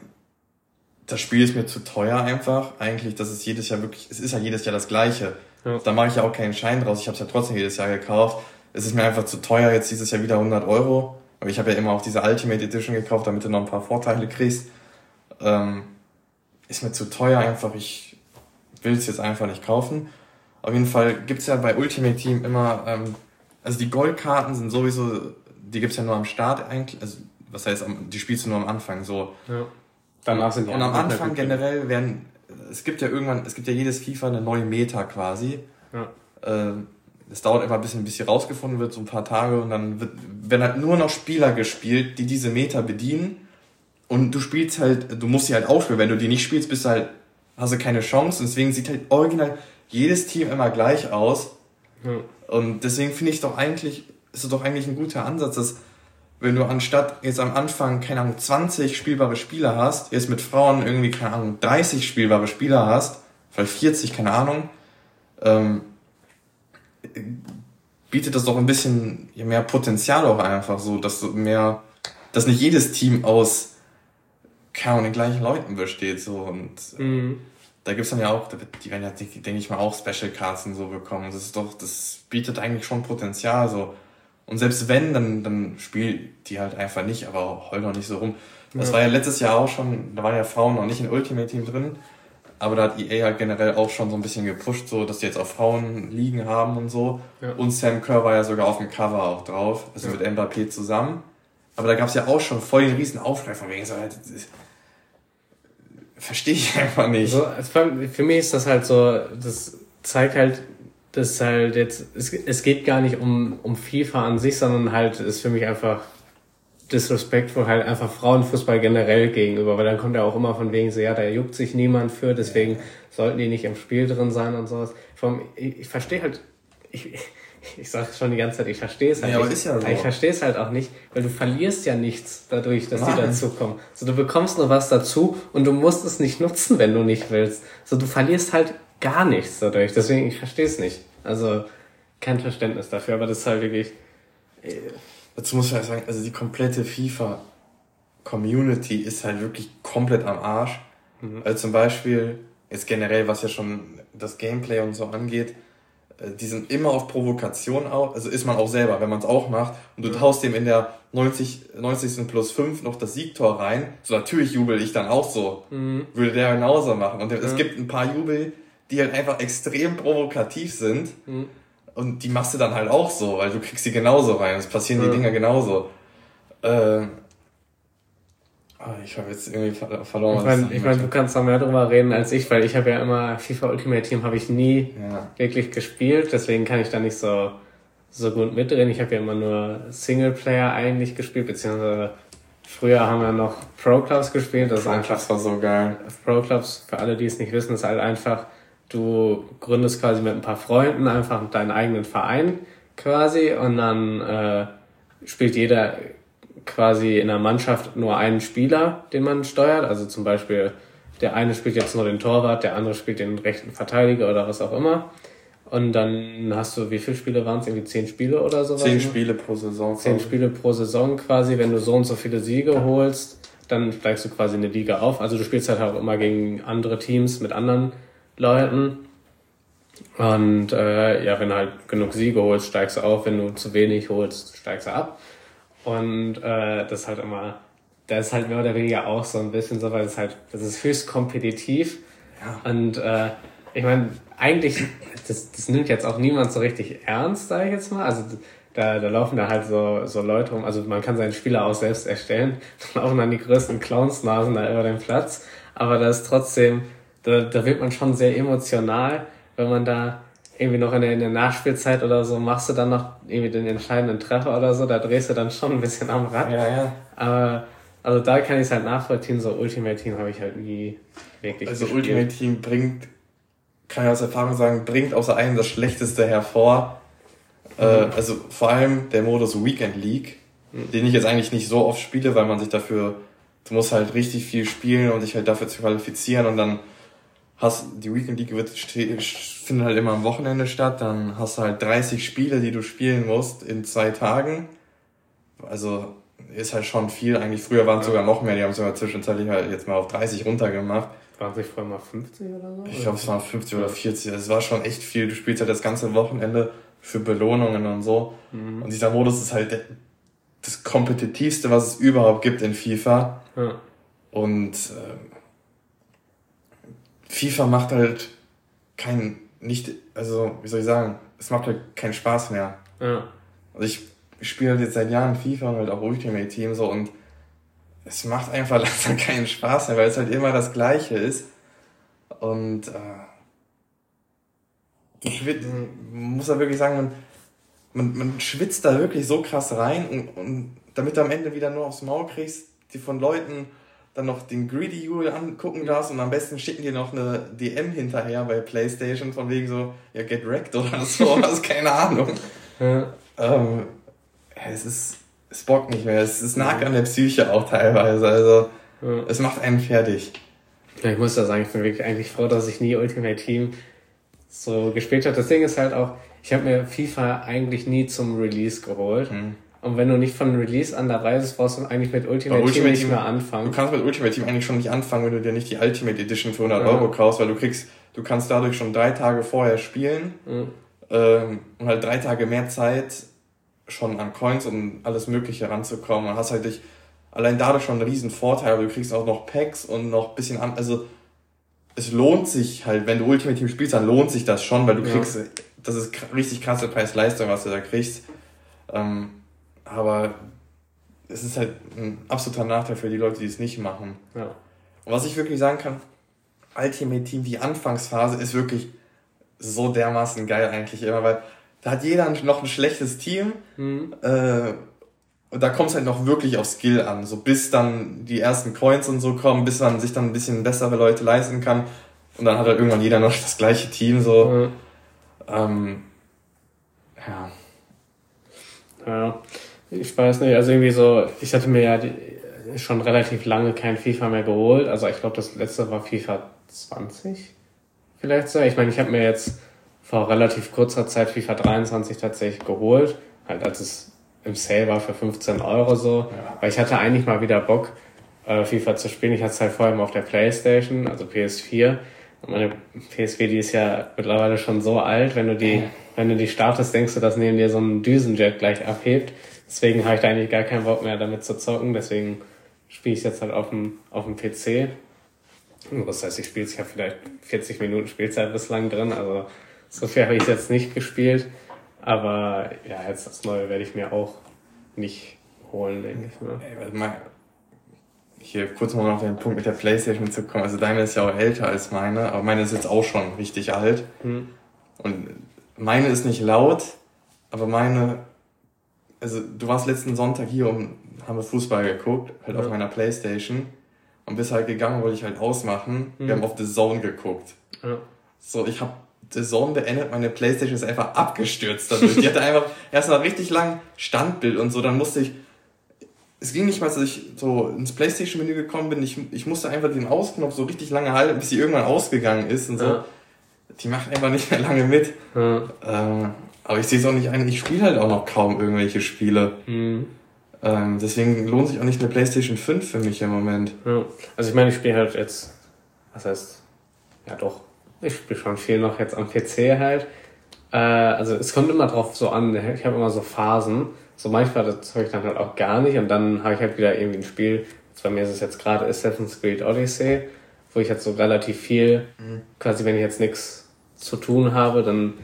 das Spiel ist mir zu teuer einfach. Eigentlich, das ist jedes Jahr wirklich, es ist ja jedes Jahr das gleiche. Ja. Da mache ich ja auch keinen Schein draus. Ich habe es ja trotzdem jedes Jahr gekauft. Es ist mir einfach zu teuer, jetzt dieses Jahr wieder 100 Euro. Aber ich habe ja immer auch diese Ultimate Edition gekauft, damit du noch ein paar Vorteile kriegst. Ähm, ist mir zu teuer einfach. Ich will es jetzt einfach nicht kaufen. Auf jeden Fall gibt's ja bei Ultimate Team immer, ähm, also die Goldkarten sind sowieso, die gibt's ja nur am Start eigentlich. Also was heißt, die spielst du nur am Anfang so. Ja. Danach sind die Und am Anfang generell werden, es gibt ja irgendwann, es gibt ja jedes FIFA eine neue Meta quasi. Ja. Äh, es dauert immer ein bisschen, bis sie rausgefunden wird, so ein paar Tage und dann wird, werden halt nur noch Spieler gespielt, die diese Meta bedienen. Und du spielst halt, du musst sie halt aufspielen. Wenn du die nicht spielst, bist du halt, hast du keine Chance. Und deswegen sieht halt original jedes Team immer gleich aus. Ja. Und deswegen finde ich doch eigentlich, ist es doch eigentlich ein guter Ansatz, dass wenn du anstatt jetzt am Anfang, keine Ahnung, 20 spielbare Spieler hast, jetzt mit Frauen irgendwie, keine Ahnung, 30 spielbare Spieler hast, vielleicht 40, keine Ahnung, ähm, bietet das doch ein bisschen mehr Potenzial auch einfach so, dass du mehr, dass nicht jedes Team aus keine den gleichen Leuten besteht so und äh, mhm. da gibt's dann ja auch, die werden ja, denke ich mal, auch Special Cards und so bekommen. Das ist doch, das bietet eigentlich schon Potenzial so. Und selbst wenn, dann, dann spielt die halt einfach nicht, aber heul noch nicht so rum. Das ja. war ja letztes Jahr auch schon, da waren ja Frauen noch nicht in Ultimate Team drin, aber da hat EA halt generell auch schon so ein bisschen gepusht, so dass die jetzt auch Frauen liegen haben und so. Ja. Und Sam Kerr war ja sogar auf dem Cover auch drauf, also ja. mit Mbappé zusammen. Aber da gab es ja auch schon voll den riesen Aufschrei von wegen so, halt, verstehe ich einfach nicht. So, also für mich ist das halt so, das zeigt halt, dass halt jetzt, es, es geht gar nicht um, um FIFA an sich, sondern halt ist für mich einfach disrespectful halt einfach Frauenfußball generell gegenüber, weil dann kommt ja auch immer von wegen so, ja, da juckt sich niemand für, deswegen sollten die nicht im Spiel drin sein und sowas. Vom, ich, ich verstehe halt, ich, ich sage schon die ganze Zeit, ich verstehe es halt ja, nicht. Ja so. Ich verstehe es halt auch nicht, weil du verlierst ja nichts dadurch, dass Mann. die dazukommen. So, du bekommst nur was dazu und du musst es nicht nutzen, wenn du nicht willst. So, du verlierst halt gar nichts dadurch. Deswegen, ich verstehe es nicht. Also, kein Verständnis dafür, aber das ist halt wirklich. Äh, Dazu muss ich halt sagen, also die komplette FIFA-Community ist halt wirklich komplett am Arsch. Mhm. Also zum Beispiel, jetzt generell, was ja schon das Gameplay und so angeht, äh, die sind immer auf Provokation auch, also ist man auch selber, wenn man es auch macht, und du taust dem in der 90, 90. plus 5 noch das Siegtor rein, so natürlich jubel ich dann auch so. Mhm. Würde der genauso machen. Und es gibt ein paar Jubel, die halt einfach extrem provokativ sind. Mhm. Und die machst du dann halt auch so, weil du kriegst sie genauso rein. Es passieren die Dinger genauso. Äh, Oh, ich habe jetzt irgendwie verloren. Ich meine, ich mein, du kannst da mehr drüber reden als ich, weil ich habe ja immer FIFA Ultimate Team habe ich nie ja. wirklich gespielt, deswegen kann ich da nicht so so gut mitreden. Ich habe ja immer nur Singleplayer eigentlich gespielt, beziehungsweise früher haben wir noch Pro Clubs gespielt. Das Pro einfach, Clubs war so geil. Pro Clubs, für alle, die es nicht wissen, ist halt einfach, du gründest quasi mit ein paar Freunden einfach deinen eigenen Verein quasi und dann äh, spielt jeder quasi in der Mannschaft nur einen Spieler, den man steuert. Also zum Beispiel der eine spielt jetzt nur den Torwart, der andere spielt den rechten Verteidiger oder was auch immer. Und dann hast du, wie viele Spiele waren es? Irgendwie zehn Spiele oder sowas? Zehn Spiele pro Saison. Zehn Spiele pro Saison quasi. Wenn du so und so viele Siege holst, dann steigst du quasi in eine Liga auf. Also du spielst halt auch immer gegen andere Teams mit anderen Leuten. Und äh, ja, wenn du halt genug Siege holst, steigst du auf. Wenn du zu wenig holst, steigst du ab. Und äh, das ist halt immer, das ist halt mehr oder weniger auch so ein bisschen so, weil es halt, das ist höchst kompetitiv. Ja. Und äh, ich meine, eigentlich, das, das nimmt jetzt auch niemand so richtig ernst, sage ich jetzt mal. Also da, da laufen da halt so, so Leute rum. Also man kann seinen Spieler auch selbst erstellen. Da laufen dann die größten Clownsnasen da über den Platz. Aber da ist trotzdem, da, da wird man schon sehr emotional, wenn man da irgendwie noch in der, in der Nachspielzeit oder so machst du dann noch irgendwie den entscheidenden Treffer oder so, da drehst du dann schon ein bisschen am Rad. Ja, ja. Aber also da kann ich es halt nachvollziehen, so Ultimate Team habe ich halt nie wirklich Also gespielt. Ultimate Team bringt, kann ich aus Erfahrung sagen, bringt außer einem das Schlechteste hervor. Äh, mhm. Äh, also vor allem der Modus Weekend League, mhm. den ich jetzt eigentlich nicht so oft spiele, weil man sich dafür, du musst halt richtig viel spielen, um dich halt dafür zu qualifizieren und dann hast, die Weekend League wird, findet halt immer am Wochenende statt, dann hast du halt 30 Spiele, die du spielen musst in zwei Tagen. Also ist halt schon viel. Eigentlich früher waren es sogar noch mehr. Die haben sogar zwischenzeitlich halt jetzt mal auf 30 runtergemacht. Waren es nicht vorher mal 50 oder so? Ich glaube, es waren 50 oder 40. Also es war schon echt viel. Du spielst halt das ganze Wochenende für Belohnungen und so. Mhm. Und dieser Modus ist halt das kompetitivste, was es überhaupt gibt in FIFA. Ja. Und äh, FIFA macht halt kein, nicht, also wie soll ich sagen, es macht halt keinen Spaß mehr. Ja. Also ich ich spiele halt jetzt seit Jahren FIFA und halt auch Ultimate Team so und es macht einfach langsam keinen Spaß mehr, weil es halt immer das Gleiche ist. Und äh, ich würd, muss da wirklich sagen, man, man, man schwitzt da wirklich so krass rein und, und damit du am Ende wieder nur aufs Maul kriegst, die von Leuten dann noch den Greedy Jule angucken darfst und am besten schicken dir noch eine DM hinterher bei Playstation von wegen so, ja, get wrecked oder so, also keine Ahnung. Ja. Ähm, es ist, es bockt nicht mehr. Es, es nagt an der Psyche auch teilweise. Also, ja. es macht einen fertig. Ja, ich muss da sagen, ich bin wirklich eigentlich froh, dass ich nie Ultimate Team so gespielt habe. Das Ding ist halt auch, ich habe mir FIFA eigentlich nie zum Release geholt. Mhm. Und wenn du nicht von Release an dabei bist, brauchst du eigentlich mit Ultimate, Ultimate Team nicht mehr anfangen. Du kannst mit Ultimate Team eigentlich schon nicht anfangen, wenn du dir nicht die Ultimate Edition für 100 ja. Euro kaufst, weil du kriegst, du kannst dadurch schon drei Tage vorher spielen mhm. ähm, und halt drei Tage mehr Zeit schon an Coins und alles Mögliche ranzukommen. Und hast halt dich allein dadurch schon einen riesen Vorteil, aber du kriegst auch noch Packs und noch bisschen an, also es lohnt sich halt, wenn du Ultimate Team spielst, dann lohnt sich das schon, weil du ja. kriegst, das ist richtig krasse Preis-Leistung, was du da kriegst. Ähm, aber es ist halt ein absoluter Nachteil für die Leute, die es nicht machen. Ja. Und was ich wirklich sagen kann, Ultimate Team, die Anfangsphase ist wirklich so dermaßen geil eigentlich immer, weil da hat jeder noch ein schlechtes Team. Mhm. Äh, und da kommt es halt noch wirklich auf Skill an. So bis dann die ersten Coins und so kommen, bis man sich dann ein bisschen bessere Leute leisten kann. Und dann hat halt irgendwann jeder noch das gleiche Team. So. Mhm. Ähm, ja. Ja. Ich weiß nicht, also irgendwie so, ich hatte mir ja die, schon relativ lange kein FIFA mehr geholt. Also ich glaube, das letzte war FIFA 20 vielleicht so. Ich meine, ich habe mir jetzt vor relativ kurzer Zeit FIFA 23 tatsächlich geholt, halt als es im Sale war für 15 Euro so, ja. weil ich hatte eigentlich mal wieder Bock, äh, FIFA zu spielen. Ich hatte es halt vorher mal auf der Playstation, also PS4. Und meine PS4, die ist ja mittlerweile schon so alt, wenn du die, wenn du die startest, denkst du, dass neben dir so ein Düsenjet gleich abhebt. Deswegen habe ich da eigentlich gar keinen Bock mehr damit zu zocken, deswegen spiele ich jetzt halt auf dem, auf dem PC. Das heißt, ich spiele, ich habe vielleicht 40 Minuten Spielzeit bislang drin, also so viel habe ich jetzt nicht gespielt. Aber ja, jetzt das Neue werde ich mir auch nicht holen, denke ich mal. Ey, mal hier kurz mal auf den Punkt mit der Playstation zu kommen. Also deine ist ja auch älter als meine, aber meine ist jetzt auch schon richtig alt. Hm. Und meine ist nicht laut, aber meine, also du warst letzten Sonntag hier und haben wir Fußball geguckt, halt ja. auf meiner Playstation. Und bist halt gegangen, wollte ich halt ausmachen. Hm. Wir haben auf The Zone geguckt. Ja. So, ich habe Saison beendet, meine Playstation ist einfach abgestürzt dadurch. Die hatte einfach erstmal richtig lang Standbild und so, dann musste ich, es ging nicht mal, dass ich so ins Playstation-Menü gekommen bin, ich, ich musste einfach den Ausknopf so richtig lange halten, bis sie irgendwann ausgegangen ist und so. Ja. Die macht einfach nicht mehr lange mit. Ähm, aber ich sehe es auch nicht ein, ich spiele halt auch noch kaum irgendwelche Spiele. Mhm. Ähm, deswegen lohnt sich auch nicht eine Playstation 5 für mich im Moment. Ja. Also ich meine, ich spiele halt jetzt, was heißt, ja doch, ich spiele schon viel noch jetzt am PC halt. Äh, also es kommt immer drauf so an, ich habe immer so Phasen. So manchmal das habe ich dann halt auch gar nicht und dann habe ich halt wieder irgendwie ein Spiel. Jetzt bei mir ist es jetzt gerade Assassin's Creed Odyssey, wo ich jetzt so relativ viel, mhm. quasi wenn ich jetzt nichts zu tun habe, dann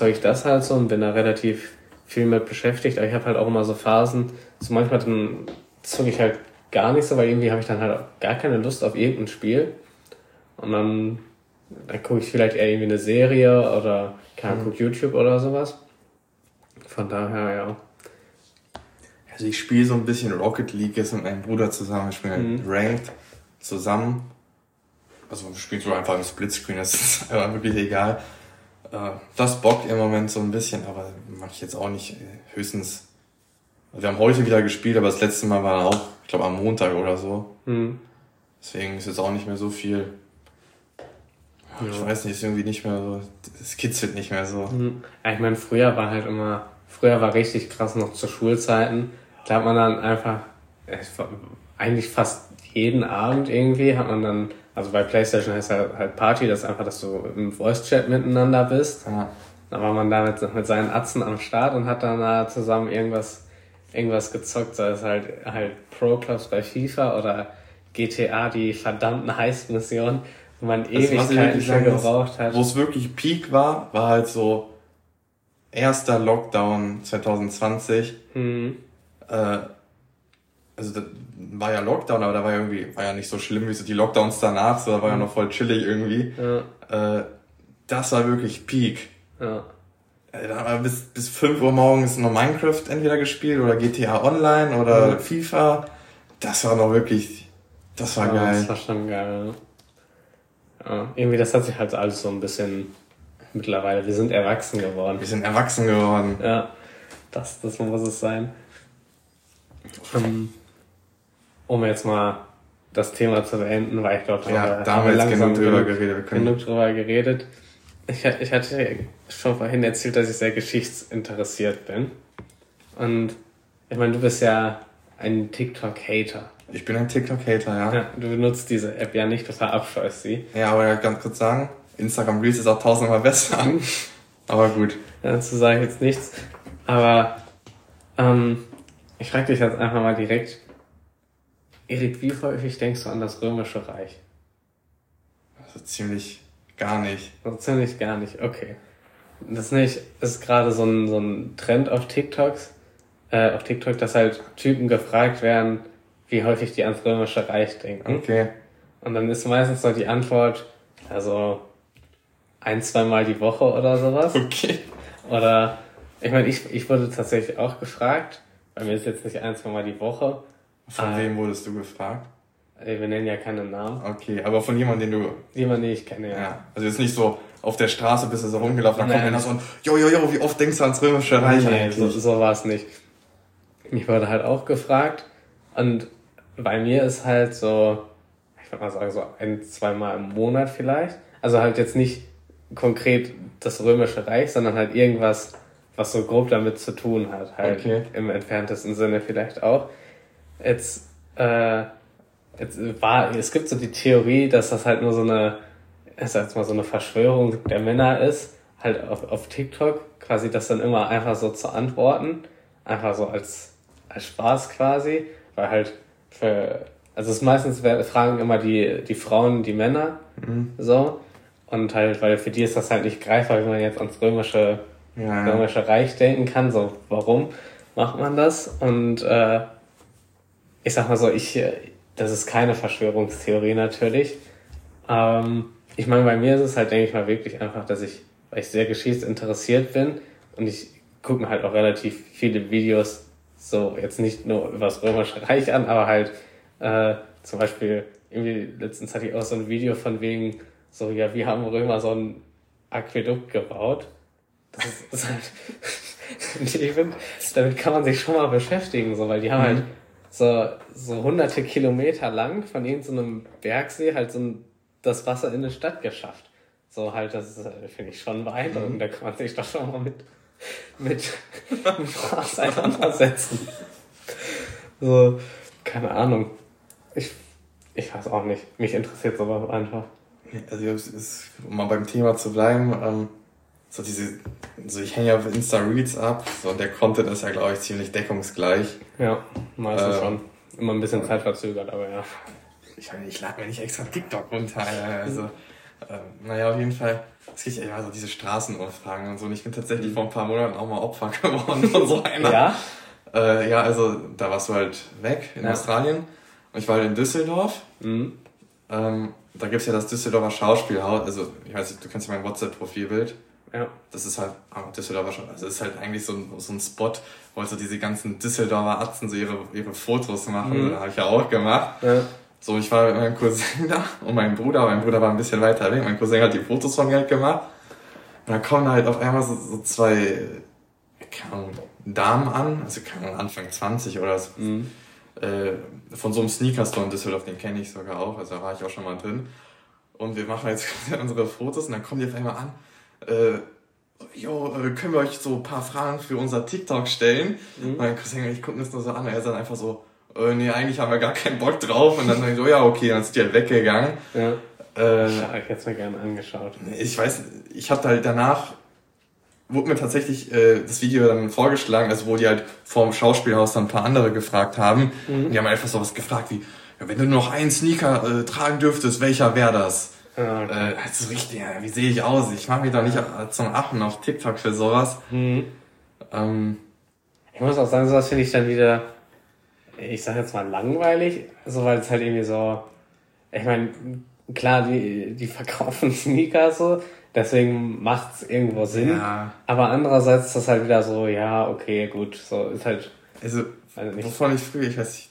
ich das halt so und bin da relativ viel mit beschäftigt, aber ich habe halt auch immer so Phasen, so manchmal dann zocke ich halt gar nicht so, weil irgendwie habe ich dann halt auch gar keine Lust auf irgendein Spiel. Und dann, dann gucke ich vielleicht eher irgendwie eine Serie oder kann mhm. guck YouTube oder sowas. Von daher, ja. Also ich spiele so ein bisschen Rocket League jetzt mit meinem Bruder zusammen. Ich spiele mhm. Ranked zusammen. Also spielst du einfach im Splitscreen, das ist einfach wirklich egal. Äh, das bockt im Moment so ein bisschen, aber mache ich jetzt auch nicht. Äh, höchstens. Wir haben heute wieder gespielt, aber das letzte Mal war auch, ich glaube, am Montag oder so. Mhm. Deswegen ist jetzt auch nicht mehr so viel. Ja. Ich weiß nicht, ist irgendwie nicht mehr so. Es kitzelt nicht mehr so. Mhm. Ja, ich meine, früher war halt immer. Früher war richtig krass noch zu Schulzeiten. Da hat man dann einfach. Eigentlich fast jeden Abend irgendwie hat man dann also bei PlayStation heißt halt, halt Party, das ist einfach, dass du im Voice-Chat miteinander bist. Ja. Da war man da mit, seinen Atzen am Start und hat dann da zusammen irgendwas, irgendwas gezockt, sei es halt, halt Pro-Clubs bei FIFA oder GTA, die verdammten Heist-Missionen, wo man Ewigkeiten schon gebraucht hat. Wo es wirklich Peak war, war halt so erster Lockdown 2020. Mhm. Äh, also da war ja Lockdown, aber da war ja irgendwie, war ja nicht so schlimm wie so die Lockdowns danach, so da war ja mhm. noch voll chillig irgendwie. Ja. Äh, das war wirklich Peak. Ja. Äh, da haben wir bis, bis 5 Uhr morgens noch Minecraft entweder gespielt oder GTA Online oder mhm. FIFA. Das war noch wirklich, das war ja, geil. Das war schon geil. Ja, irgendwie, das hat sich halt alles so ein bisschen mittlerweile, wir sind erwachsen geworden. Wir sind erwachsen geworden. Ja, das, das muss es sein. Ähm, um jetzt mal das Thema zu beenden, weil ich glaube, ja, da haben wir jetzt genug drüber geredet. Können genug drüber geredet. Ich, ich hatte schon vorhin erzählt, dass ich sehr geschichtsinteressiert bin. Und ich meine, du bist ja ein TikTok-Hater. Ich bin ein TikTok-Hater, ja. ja. Du benutzt diese App ja nicht, du verabscheust sie. Ja, aber ganz kurz sagen, Instagram Reels ist auch tausendmal besser. aber gut. Dazu sage ich jetzt nichts. Aber ähm, ich frage dich jetzt einfach mal direkt, Erik, wie häufig denkst du an das Römische Reich? Also ziemlich gar nicht. Also ziemlich gar nicht, okay. Das nicht, ist gerade so ein, so ein Trend auf TikToks, äh, auf TikTok, dass halt Typen gefragt werden, wie häufig die ans Römische Reich denken. Okay. Und dann ist meistens so die Antwort, also ein, zweimal die Woche oder sowas. Okay. Oder, ich meine, ich, ich wurde tatsächlich auch gefragt, bei mir ist jetzt nicht ein, zweimal die Woche, von äh, wem wurdest du gefragt? Wir nennen ja keinen Namen. Okay, aber von jemandem, den du. Jemanden, den ich kenne, ja. ja. Also jetzt nicht so auf der Straße bist du so rumgelaufen, dann kommt einer so und, jo, jo, jo, wie oft denkst du ans Römische Reich nee, eigentlich? So, so war es nicht. Mich wurde halt auch gefragt und bei mir ist halt so, ich würde mal sagen, so ein, zweimal im Monat vielleicht. Also halt jetzt nicht konkret das Römische Reich, sondern halt irgendwas, was so grob damit zu tun hat. Halt okay. im entferntesten Sinne vielleicht auch. Jetzt, äh, jetzt war, es gibt so die Theorie, dass das halt nur so eine, ich sag jetzt mal so eine Verschwörung der Männer ist, halt auf, auf TikTok, quasi das dann immer einfach so zu antworten, einfach so als, als Spaß quasi, weil halt für, also es ist meistens fragen immer die, die Frauen die Männer, mhm. so, und halt, weil für die ist das halt nicht greifbar, wenn man jetzt ans römische, ja. römische Reich denken kann, so, warum macht man das? Und, äh, ich sag mal so, ich, äh, das ist keine Verschwörungstheorie natürlich. Ähm, ich meine, bei mir ist es halt, denke ich mal, wirklich einfach, dass ich, weil ich sehr geschichtsinteressiert bin und ich gucke mir halt auch relativ viele Videos, so jetzt nicht nur über das Römische Reich an, aber halt äh, zum Beispiel, irgendwie letztens hatte ich auch so ein Video von wegen, so, ja, wir haben Römer so ein Aquädukt gebaut. Das ist, das ist halt, ich finde, damit kann man sich schon mal beschäftigen, so, weil die haben mhm. halt so, so hunderte Kilometer lang von irgendeinem so Bergsee halt so ein, das Wasser in eine Stadt geschafft. So halt, das finde ich schon beeindruckend. Mhm. Da kann man sich doch schon mal mit, mit, mit auseinandersetzen. So, keine Ahnung. Ich, ich weiß auch nicht. Mich interessiert sowas einfach. Also, um mal beim Thema zu bleiben, ähm, so diese, so ich hänge ja auf Insta Reels ab, so der Content ist ja, glaube ich, ziemlich deckungsgleich. Ja, meistens ähm, schon. Immer ein bisschen zeitverzögert, aber ja. Ich meine, ich lade mir nicht extra TikTok runter, also Ähm, naja, auf jeden Fall. Es gibt ja so diese Straßenumfragen und so. Und ich bin tatsächlich mhm. vor ein paar Monaten auch mal Opfer geworden von so einer. Ja? Äh, ja, also da warst du halt weg in ja. Australien. Und ich war halt in Düsseldorf. Mhm. Ähm, da gibt's ja das Düsseldorfer Schauspielhaus. Also, ich weiß nicht, du kennst ja mein WhatsApp-Profilbild. Ja. Das ist halt ah, Düsseldorfer schon. Also, das ist halt eigentlich so ein, so ein Spot, wo halt so diese ganzen Düsseldorfer Atzen so ihre, ihre Fotos machen. Mhm. Da habe ich ja auch gemacht. Ja. So, ich war mit meinem Cousin da und meinem Bruder. Mein Bruder war ein bisschen weiter weg. Mein Cousin hat die Fotos von mir halt gemacht. Und dann kommen halt auf einmal so, so zwei, keine Ahnung, Damen an, also keine Ahnung, Anfang 20 oder so. Mhm. Äh, von so einem Sneaker-Store in Düsseldorf, den kenne ich sogar auch, also da war ich auch schon mal drin. Und wir machen jetzt unsere Fotos und dann kommen die auf einmal an. Äh, jo, äh, können wir euch so ein paar Fragen für unser TikTok stellen? Mhm. Mein Cousin, ich gucke das nur so an, er ist dann einfach so, äh, nee, eigentlich haben wir gar keinen Bock drauf. Und dann sag ich so, ja, okay, dann ist die halt weggegangen. Ja. Äh, ich hätte es mir gerne angeschaut. Ich weiß, ich habe halt danach, wurde mir tatsächlich äh, das Video dann vorgeschlagen, also wo die halt vorm Schauspielhaus dann ein paar andere gefragt haben. Mhm. Und die haben einfach so was gefragt wie, ja, wenn du nur noch einen Sneaker äh, tragen dürftest, welcher wäre das? Ja, okay. äh, also richtig, wie sehe ich aus? Ich mache mich doch nicht zum Affen auf TikTok für sowas. Mhm. Ähm, ich muss auch sagen, sowas finde ich dann wieder ich sag jetzt mal langweilig, so weil es halt irgendwie so, ich meine, klar, die, die verkaufen Sneaker so, deswegen macht's irgendwo Sinn. Ja. Aber andererseits ist das halt wieder so, ja, okay, gut, so ist halt. Also, also nicht. wovon ich früher, ich weiß nicht,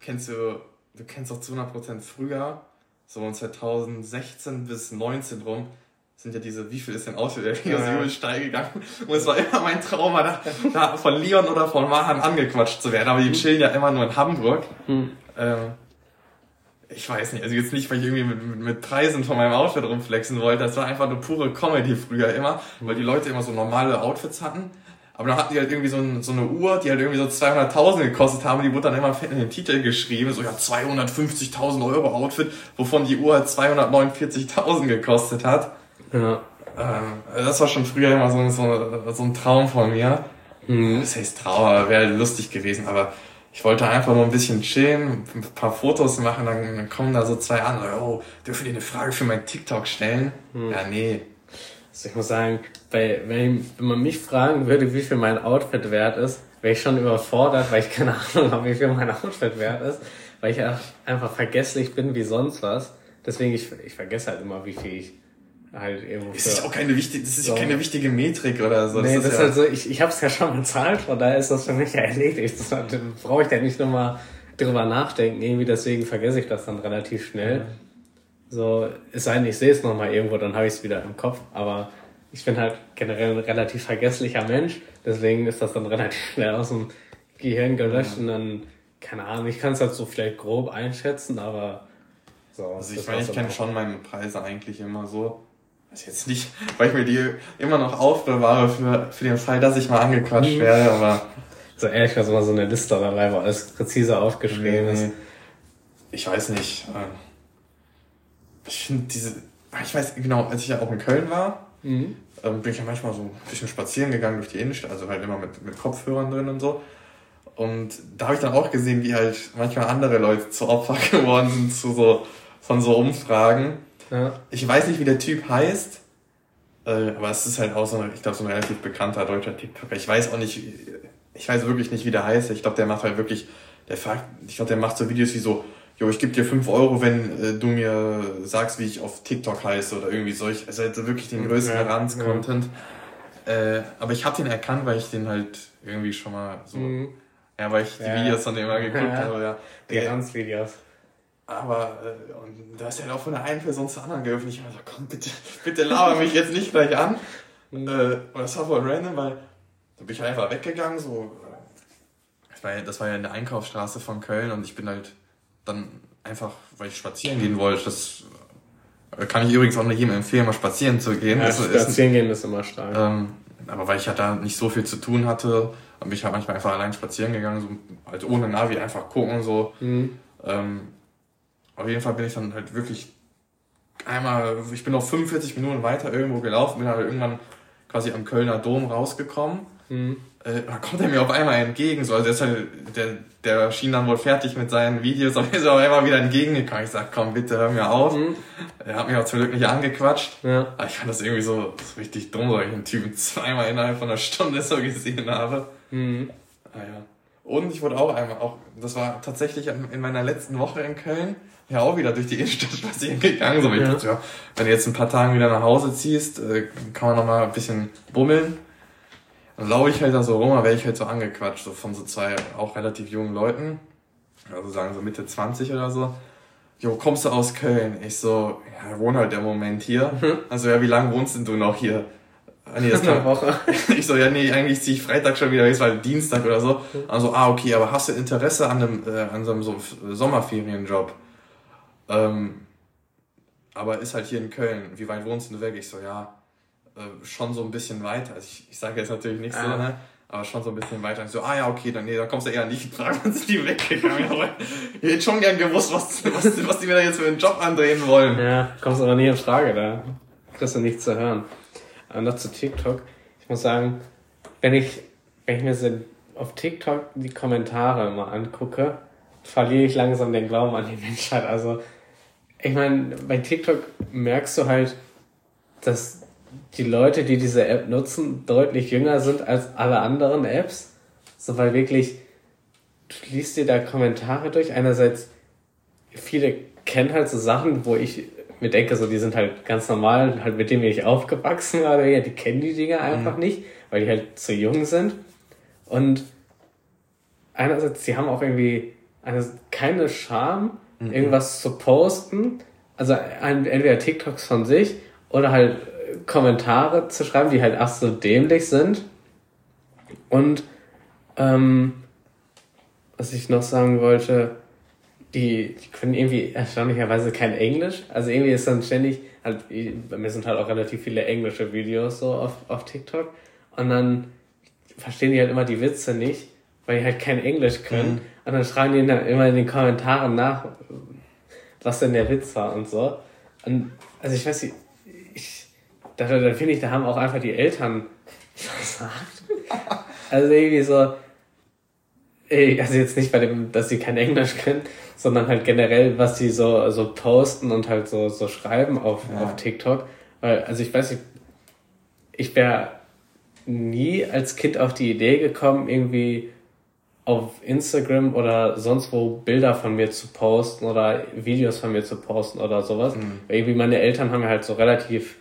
kennst du, du kennst doch zu 100% früher, so 2016 bis 19 rum, sind ja diese, wie viel ist denn aus, der ist ja. steil gegangen. Und es war immer mein Traum, da, da von Leon oder von Mahan angequatscht zu werden. Aber die hm. chillen ja immer nur in Hamburg. Hm. Ähm, ich weiß nicht, also jetzt nicht, weil ich irgendwie mit, mit, mit Preisen von meinem Outfit rumflexen wollte. Das war einfach nur pure Comedy früher immer, weil die Leute immer so normale Outfits hatten. Aber dann hatten die halt irgendwie so, ein, so eine Uhr, die halt irgendwie so 200.000 gekostet haben. Die wurde dann immer fett in den Titel geschrieben. So, ja, 250.000 Euro Outfit, wovon die Uhr halt 249.000 gekostet hat. Ja. Ähm, das war schon früher immer so, so, so ein Traum von mir. Mhm. Das heißt Traum, wäre lustig gewesen, aber ich wollte einfach nur ein bisschen chillen, ein paar Fotos machen, dann, dann kommen da so zwei andere, oh, dürfen die eine Frage für mein TikTok stellen? Mhm. Ja, nee. Also ich muss sagen, bei, wenn, wenn man mich fragen würde, wie viel mein Outfit wert ist, wäre ich schon überfordert, weil ich keine Ahnung habe, wie viel mein Outfit wert ist, weil ich einfach vergesslich bin wie sonst was. Deswegen, ich, ich vergesse halt immer, wie viel ich halt irgendwo. Das ist auch keine wichtige, das ist so. keine wichtige Metrik oder so. Nee, das, das ist, ja halt so, ich, ich habe es ja schon bezahlt, von daher ist das für mich ja erledigt. Das brauche ich da nicht nochmal drüber nachdenken. Irgendwie deswegen vergesse ich das dann relativ schnell. Ja. So, es sei denn, ich sehe es nochmal irgendwo, dann habe ich es wieder im Kopf. Aber ich bin halt generell ein relativ vergesslicher Mensch, deswegen ist das dann relativ schnell aus dem Gehirn gelöscht und dann, keine Ahnung, ich kann es halt so vielleicht grob einschätzen, aber so. Also ich meine, ich kenne schon meine Preise eigentlich immer so. Also jetzt nicht, weil ich mir die immer noch aufbewahre für, für den Fall, dass ich mal angequatscht mhm. werde, aber. So ehrlich, dass mal so eine Liste dabei, wo alles präzise aufgeschrieben nee, ist. Ich weiß nicht. Ähm, ich finde diese, ich weiß genau, als ich ja auch in Köln war, mhm. Ähm, bin ich ja manchmal so ein bisschen spazieren gegangen durch die Innenstadt, also halt immer mit, mit Kopfhörern drin und so. Und da habe ich dann auch gesehen, wie halt manchmal andere Leute zu Opfer geworden sind zu so, von so Umfragen. Ja. Ich weiß nicht, wie der Typ heißt, äh, aber es ist halt auch so ein, ich glaube, so ein relativ bekannter deutscher TikToker. Ich weiß auch nicht, ich weiß wirklich nicht, wie der heißt. Ich glaube, der macht halt wirklich, der fragt, ich glaube, der macht so Videos wie so, jo, ich gebe dir fünf Euro, wenn äh, du mir sagst, wie ich auf TikTok heiße oder irgendwie solch, also halt wirklich den größten ja, Rand-Content. Ja. Äh, aber ich habe den erkannt, weil ich den halt irgendwie schon mal so, mhm. ja, weil ich die ja. Videos von dem mal geguckt ja. habe, ja. Die Ranz-Videos. Aber äh, und da ist er halt auch von der einen Person zur anderen geöffnet. Ich habe so, komm, bitte, bitte laber mich jetzt nicht gleich an. Mhm. Äh, und das war voll random, weil da bin ich halt einfach weggegangen, so. Das war, ja, das war ja in der Einkaufsstraße von Köln und ich bin halt dann einfach, weil ich spazieren gehen wollte, das äh, kann ich übrigens auch nicht jedem empfehlen, mal spazieren zu gehen. Ja, das spazieren ist, gehen ist immer stark. Ähm, aber weil ich ja da nicht so viel zu tun hatte, bin ich halt manchmal einfach allein spazieren gegangen, so halt ohne Navi einfach gucken, so. Mhm. Ähm, auf jeden Fall bin ich dann halt wirklich einmal, ich bin noch 45 Minuten weiter irgendwo gelaufen, bin halt irgendwann quasi am Kölner Dom rausgekommen. Mhm. Äh, da kommt er mir auf einmal entgegen. So, also halt, der, der schien dann wohl fertig mit seinen Videos, aber er ist auf einmal wieder entgegengekommen. Ich sag, komm, bitte hör mir auf. Mhm. Er hat mich auch zum Glück nicht angequatscht. Ja. Aber ich fand das irgendwie so, so richtig dumm, weil ich einen Typen zweimal innerhalb von einer Stunde so gesehen habe. Mhm. Ah, ja. Und ich wurde auch einmal, auch, das war tatsächlich in meiner letzten Woche in Köln, ja auch wieder durch die Innenstadt spazieren gegangen. So, ja. ich dachte, ja, wenn du jetzt ein paar Tage wieder nach Hause ziehst, äh, kann man noch mal ein bisschen bummeln. Dann laufe ich halt da so rum, da werde ich halt so angequatscht, so von so zwei auch relativ jungen Leuten. Also sagen so Mitte 20 oder so. Jo, kommst du aus Köln? Ich so, ja, wohne halt im Moment hier. Mhm. Also ja, wie lange wohnst denn du noch hier? Ah, nee, das Eine Woche. ich so, ja, nee, eigentlich ziehe ich Freitag schon wieder, es war Dienstag oder so. Also, ah, okay, aber hast du Interesse an einem, äh, an so einem so Sommerferienjob? Ähm, aber ist halt hier in Köln. Wie weit wohnst du weg? Ich so, ja, äh, schon so ein bisschen weiter. Also ich, ich sage jetzt natürlich nicht ah. so, ne? Aber schon so ein bisschen weiter. Und so, ah ja, okay, dann nee, da kommst du eher nicht in Frage, dann sind die weggegangen. Aber ich hätte schon gern gewusst, was, was, was die mir da jetzt für einen Job andrehen wollen. Ja, kommst aber nie in Frage, da kriegst du nichts zu hören. Aber noch zu TikTok. Ich muss sagen, wenn ich, wenn ich mir so auf TikTok die Kommentare mal angucke, verliere ich langsam den Glauben an die Menschheit. Also, ich meine, bei TikTok merkst du halt, dass die Leute, die diese App nutzen, deutlich jünger sind als alle anderen Apps. So, weil wirklich, du liest dir da Kommentare durch. Einerseits, viele kennen halt so Sachen, wo ich mir denke, so, die sind halt ganz normal, halt mit denen bin ich aufgewachsen, aber ja, die kennen die Dinge einfach mhm. nicht, weil die halt zu jung sind. Und einerseits, die haben auch irgendwie eine, keine Scham, mhm. irgendwas zu posten. Also entweder TikToks von sich oder halt Kommentare zu schreiben, die halt absolut dämlich sind. Und ähm, was ich noch sagen wollte, die, die können irgendwie erstaunlicherweise kein Englisch. Also irgendwie ist dann ständig, halt, bei mir sind halt auch relativ viele englische Videos so auf, auf TikTok. Und dann verstehen die halt immer die Witze nicht, weil die halt kein Englisch können. Mhm. Und dann schreiben die dann immer in den Kommentaren nach, was denn der Witz war und so. Und also ich weiß nicht, da, da finde ich, da haben auch einfach die Eltern versagt. Also irgendwie so, also jetzt nicht bei dem, dass sie kein Englisch können, sondern halt generell, was sie so, so posten und halt so, so schreiben auf, ja. auf TikTok. Weil, also ich weiß nicht, ich wäre nie als Kind auf die Idee gekommen, irgendwie auf Instagram oder sonst wo Bilder von mir zu posten oder Videos von mir zu posten oder sowas. Mhm. Weil irgendwie meine Eltern haben halt so relativ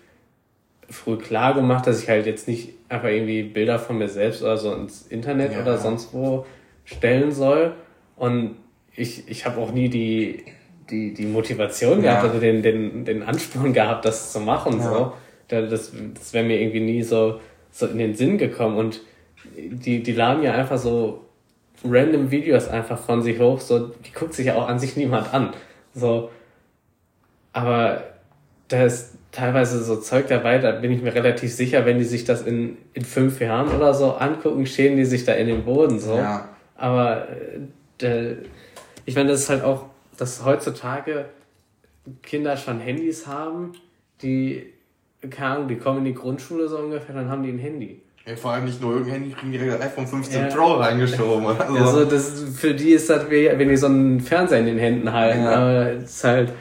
früh klar gemacht, dass ich halt jetzt nicht einfach irgendwie Bilder von mir selbst oder so ins Internet ja. oder sonst wo stellen soll. Und ich, ich habe auch nie die, die, die Motivation ja. gehabt, also den, den, den Ansporn gehabt, das zu machen. Ja. So. Das, das wäre mir irgendwie nie so, so in den Sinn gekommen. Und die, die laden ja einfach so random Videos einfach von sich hoch, so, die guckt sich ja auch an sich niemand an. So. Aber da ist, teilweise so Zeug dabei, da bin ich mir relativ sicher, wenn die sich das in, in fünf Jahren oder so angucken, schälen die sich da in den Boden so. Ja. Aber äh, ich meine, das ist halt auch, dass heutzutage Kinder schon Handys haben, die, keine Ahnung, die kommen in die Grundschule so ungefähr, dann haben die ein Handy. Ja, vor allem nicht nur irgendein Handy, kriegen direkt das iPhone 15 ja. Pro reingeschoben. Also. also das, für die ist das wie, wenn die so einen Fernseher in den Händen halten. Ja. Aber es ist halt,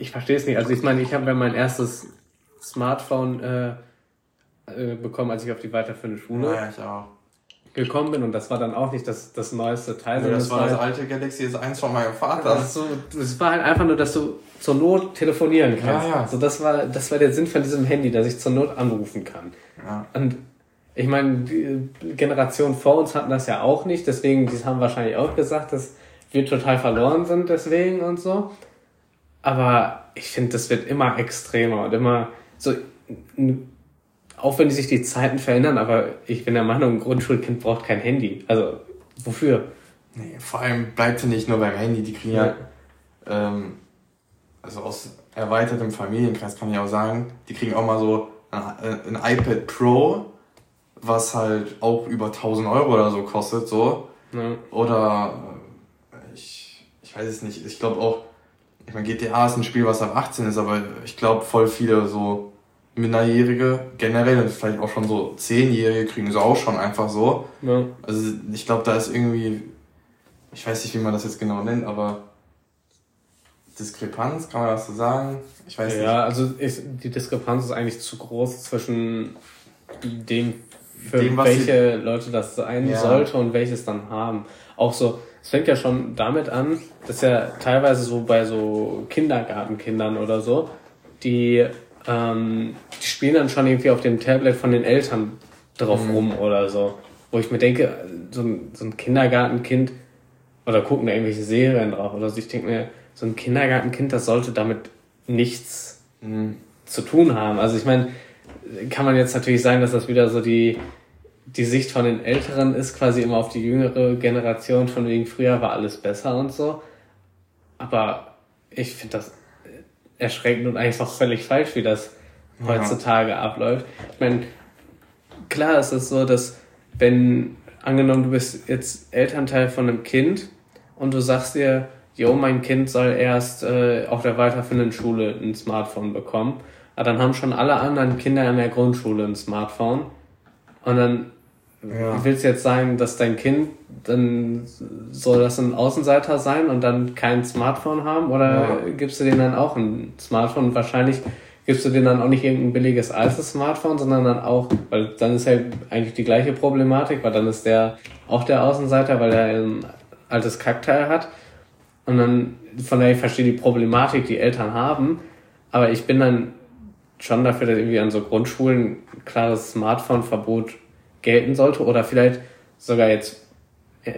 ich, verstehe es nicht. Also ich meine, ich habe ja mein erstes Smartphone äh, äh, bekommen, als ich auf die weiterführende Schule ja, ich auch. gekommen bin und das war dann auch nicht das, das neueste Teil. Ja, das, war das halt, alte Galaxy S1 von meinem Vater. Das, so, das war halt einfach nur, dass du zur Not telefonieren kannst. Ja, ja. Also das war, das war der Sinn von diesem Handy, dass ich zur Not anrufen kann. Ja. Und ich meine, die Generation vor uns hatten das ja auch nicht, deswegen, die haben wahrscheinlich auch gesagt, dass wir total verloren sind deswegen und so. Aber ich finde, das wird immer extremer und immer so, auch wenn sich die Zeiten verändern, aber ich bin der Meinung, ein Grundschulkind braucht kein Handy. Also, wofür? Nee, vor allem bleibt sie nicht nur beim Handy, die kriegen ja, ähm, also aus erweitertem Familienkreis kann ich auch sagen, die kriegen auch mal so ein, ein iPad Pro, was halt auch über 1000 Euro oder so kostet, so. Ja. Oder, äh, ich, ich weiß es nicht, ich glaube auch, ich meine, GTA ist ein Spiel, was ab 18 ist, aber ich glaube, voll viele so Minderjährige generell, vielleicht auch schon so Zehnjährige kriegen sie auch schon einfach so. Ja. Also ich glaube, da ist irgendwie, ich weiß nicht, wie man das jetzt genau nennt, aber Diskrepanz, kann man das so sagen? Ich weiß ja, nicht. Ja, also ist, die Diskrepanz ist eigentlich zu groß zwischen dem, für dem, welche Leute das sein ja. sollte und welches dann haben. Auch so, es fängt ja schon damit an, dass ja teilweise so bei so Kindergartenkindern oder so, die, ähm, die spielen dann schon irgendwie auf dem Tablet von den Eltern drauf mhm. rum oder so. Wo ich mir denke, so ein, so ein Kindergartenkind oder gucken da irgendwelche Serien drauf oder so. Ich denke mir, so ein Kindergartenkind, das sollte damit nichts mhm. zu tun haben. Also ich meine, kann man jetzt natürlich sagen, dass das wieder so die, die Sicht von den Älteren ist, quasi immer auf die jüngere Generation, von wegen früher war alles besser und so. Aber ich finde das erschreckend und einfach völlig falsch, wie das ja. heutzutage abläuft. Ich meine, klar ist es so, dass wenn, angenommen, du bist jetzt Elternteil von einem Kind und du sagst dir, jo, mein Kind soll erst äh, auf der weiterführenden Schule ein Smartphone bekommen aber dann haben schon alle anderen Kinder in der Grundschule ein Smartphone. Und dann ja. willst du jetzt sagen, dass dein Kind, dann soll das ein Außenseiter sein und dann kein Smartphone haben? Oder ja. gibst du denen dann auch ein Smartphone? Und wahrscheinlich gibst du denen dann auch nicht irgendein billiges altes Smartphone, sondern dann auch, weil dann ist ja eigentlich die gleiche Problematik, weil dann ist der auch der Außenseiter, weil er ein altes Kackteil hat. Und dann, von daher ich verstehe die Problematik, die Eltern haben, aber ich bin dann schon dafür, dass irgendwie an so Grundschulen ein klares Smartphone-Verbot gelten sollte oder vielleicht sogar jetzt, äh,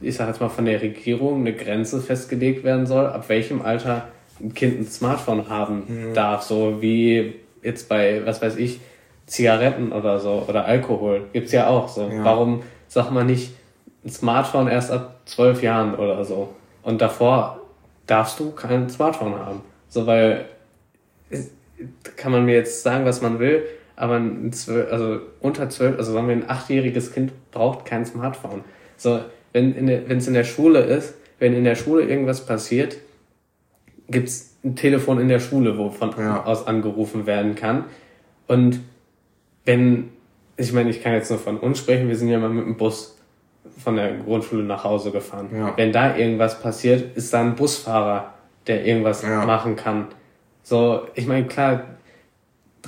ich sag jetzt mal von der Regierung eine Grenze festgelegt werden soll, ab welchem Alter ein Kind ein Smartphone haben mhm. darf, so wie jetzt bei, was weiß ich, Zigaretten oder so oder Alkohol gibt's ja auch so. Ja. Warum sagt man nicht ein Smartphone erst ab zwölf Jahren oder so? Und davor darfst du kein Smartphone haben. So, weil kann man mir jetzt sagen, was man will, aber ein 12, also unter zwölf, also sagen wir ein achtjähriges Kind braucht kein Smartphone. So, wenn in es in der Schule ist, wenn in der Schule irgendwas passiert, gibt's ein Telefon in der Schule, wo von ja. aus angerufen werden kann. Und wenn, ich meine, ich kann jetzt nur von uns sprechen, wir sind ja mal mit dem Bus von der Grundschule nach Hause gefahren. Ja. Wenn da irgendwas passiert, ist da ein Busfahrer, der irgendwas ja. machen kann. So, ich meine, klar,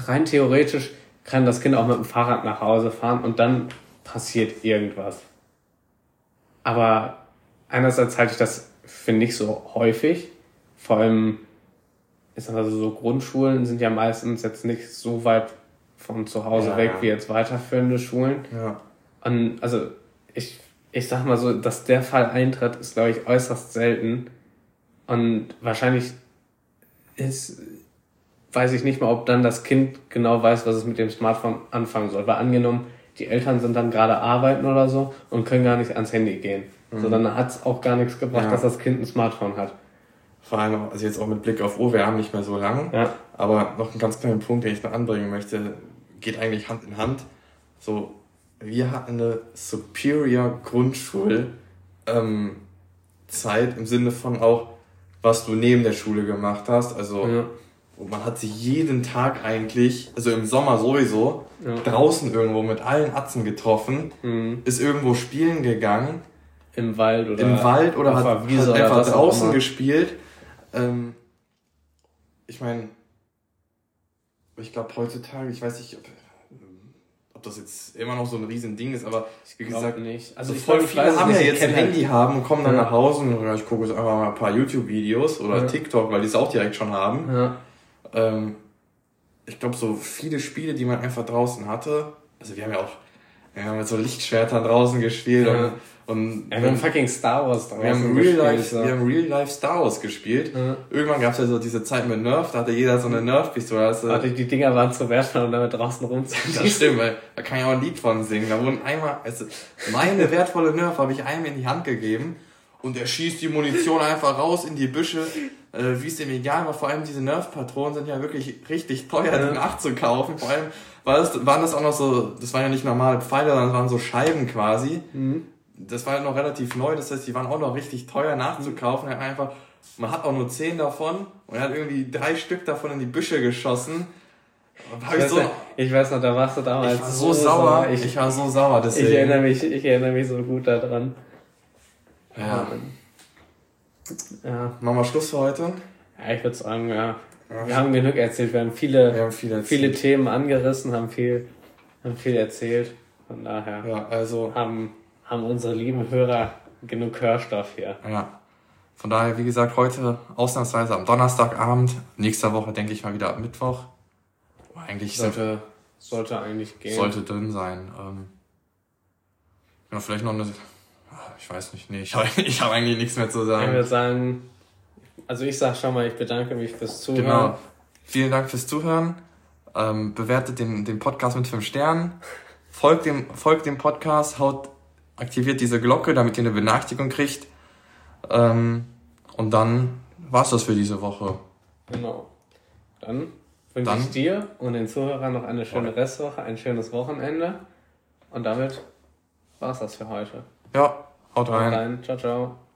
rein theoretisch kann das Kind auch mit dem Fahrrad nach Hause fahren und dann passiert irgendwas. Aber einerseits halte ich das für nicht so häufig. Vor allem, ist also so Grundschulen sind ja meistens jetzt nicht so weit von zu Hause ja, weg ja. wie jetzt weiterführende Schulen. Ja. Und also ich, ich sag mal so, dass der Fall eintritt, ist glaube ich äußerst selten. Und wahrscheinlich ist, weiß ich nicht mal, ob dann das Kind genau weiß, was es mit dem Smartphone anfangen soll. Weil angenommen, die Eltern sind dann gerade arbeiten oder so und können gar nicht ans Handy gehen. Mhm. So, dann hat es auch gar nichts gebracht, ja. dass das Kind ein Smartphone hat. Vor allem, also jetzt auch mit Blick auf, oh, wir haben nicht mehr so lang. Ja. Aber noch ein ganz kleiner Punkt, den ich noch anbringen möchte, geht eigentlich Hand in Hand. So, wir hatten eine Superior Grundschul ähm, im Sinne von auch, was du neben der Schule gemacht hast. Also ja. Man hat sich jeden Tag eigentlich, also im Sommer sowieso, ja. draußen irgendwo mit allen Atzen getroffen, mhm. ist irgendwo spielen gegangen. Im Wald oder im Wald oder hat, hat einfach draußen gespielt. Ähm, ich meine, ich glaube heutzutage, ich weiß nicht, ob ob das jetzt immer noch so ein Riesending ist, aber wie gesagt, nicht. Also so voll viele haben ja jetzt ein Handy halt. haben und kommen dann ja. nach Hause und ja, ich gucke jetzt einfach mal ein paar YouTube-Videos oder ja. TikTok, weil die es auch direkt schon haben. Ja. Ähm, ich glaube, so viele Spiele, die man einfach draußen hatte, also wir haben ja auch wir haben mit so Lichtschwertern draußen gespielt und und ja, wir haben fucking Star Wars wir haben, Real Life, so. wir haben Real Life Star Wars gespielt. Ja. Irgendwann gab es ja so diese Zeit mit Nerf, da hatte jeder so eine Nerf-Pistole. Also, die, die Dinger waren zu wertvoll, um damit draußen rumzuziehen. Das stimmt, weil da kann ich auch ein Lied von singen. Da wurden einmal, also meine wertvolle Nerf habe ich einem in die Hand gegeben und er schießt die Munition einfach raus in die Büsche. Äh, wie es dem egal war, vor allem diese Nerf-Patronen sind ja wirklich richtig teuer, die nachzukaufen. Vor allem war das, waren das auch noch so, das waren ja nicht normale Pfeile, sondern das waren so Scheiben quasi. Mhm das war ja noch relativ neu, das heißt, die waren auch noch richtig teuer nachzukaufen. Hat einfach, man hat auch nur zehn davon und er hat irgendwie drei Stück davon in die Büsche geschossen. Ich, ich, so, noch, ich weiß noch, da warst du damals ich war so, so sauer. sauer. Ich, ich, war so sauer, deswegen. Ich erinnere mich, ich erinnere mich so gut daran. Ja. Ja. Machen wir Schluss für heute? Ja, ich würde sagen, ja. Wir haben genug erzählt. Wir haben viele, wir haben viel viele Themen angerissen, haben viel, haben viel erzählt. Von daher ja, also, haben, haben unsere lieben Hörer genug Hörstoff hier. Ja. Von daher, wie gesagt, heute ausnahmsweise am Donnerstagabend. Nächste Woche denke ich mal wieder am Mittwoch. Eigentlich sollte, sollte eigentlich gehen. Sollte drin sein. Ähm, ja, vielleicht noch eine. Ich weiß nicht, nee, ich habe hab eigentlich nichts mehr zu sagen. Ich würde sagen, also ich sag schon mal, ich bedanke mich fürs Zuhören. Genau. Vielen Dank fürs Zuhören. Ähm, bewertet den, den Podcast mit 5 Sternen. Folgt dem, folgt dem Podcast, haut, aktiviert diese Glocke, damit ihr eine Benachrichtigung kriegt. Ähm, und dann war's das für diese Woche. Genau. Dann wünsche ich dir und den Zuhörern noch eine schöne Restwoche, ein schönes Wochenende. Und damit war's das für heute. Ja, haut rein. Rein. Ciao, ciao.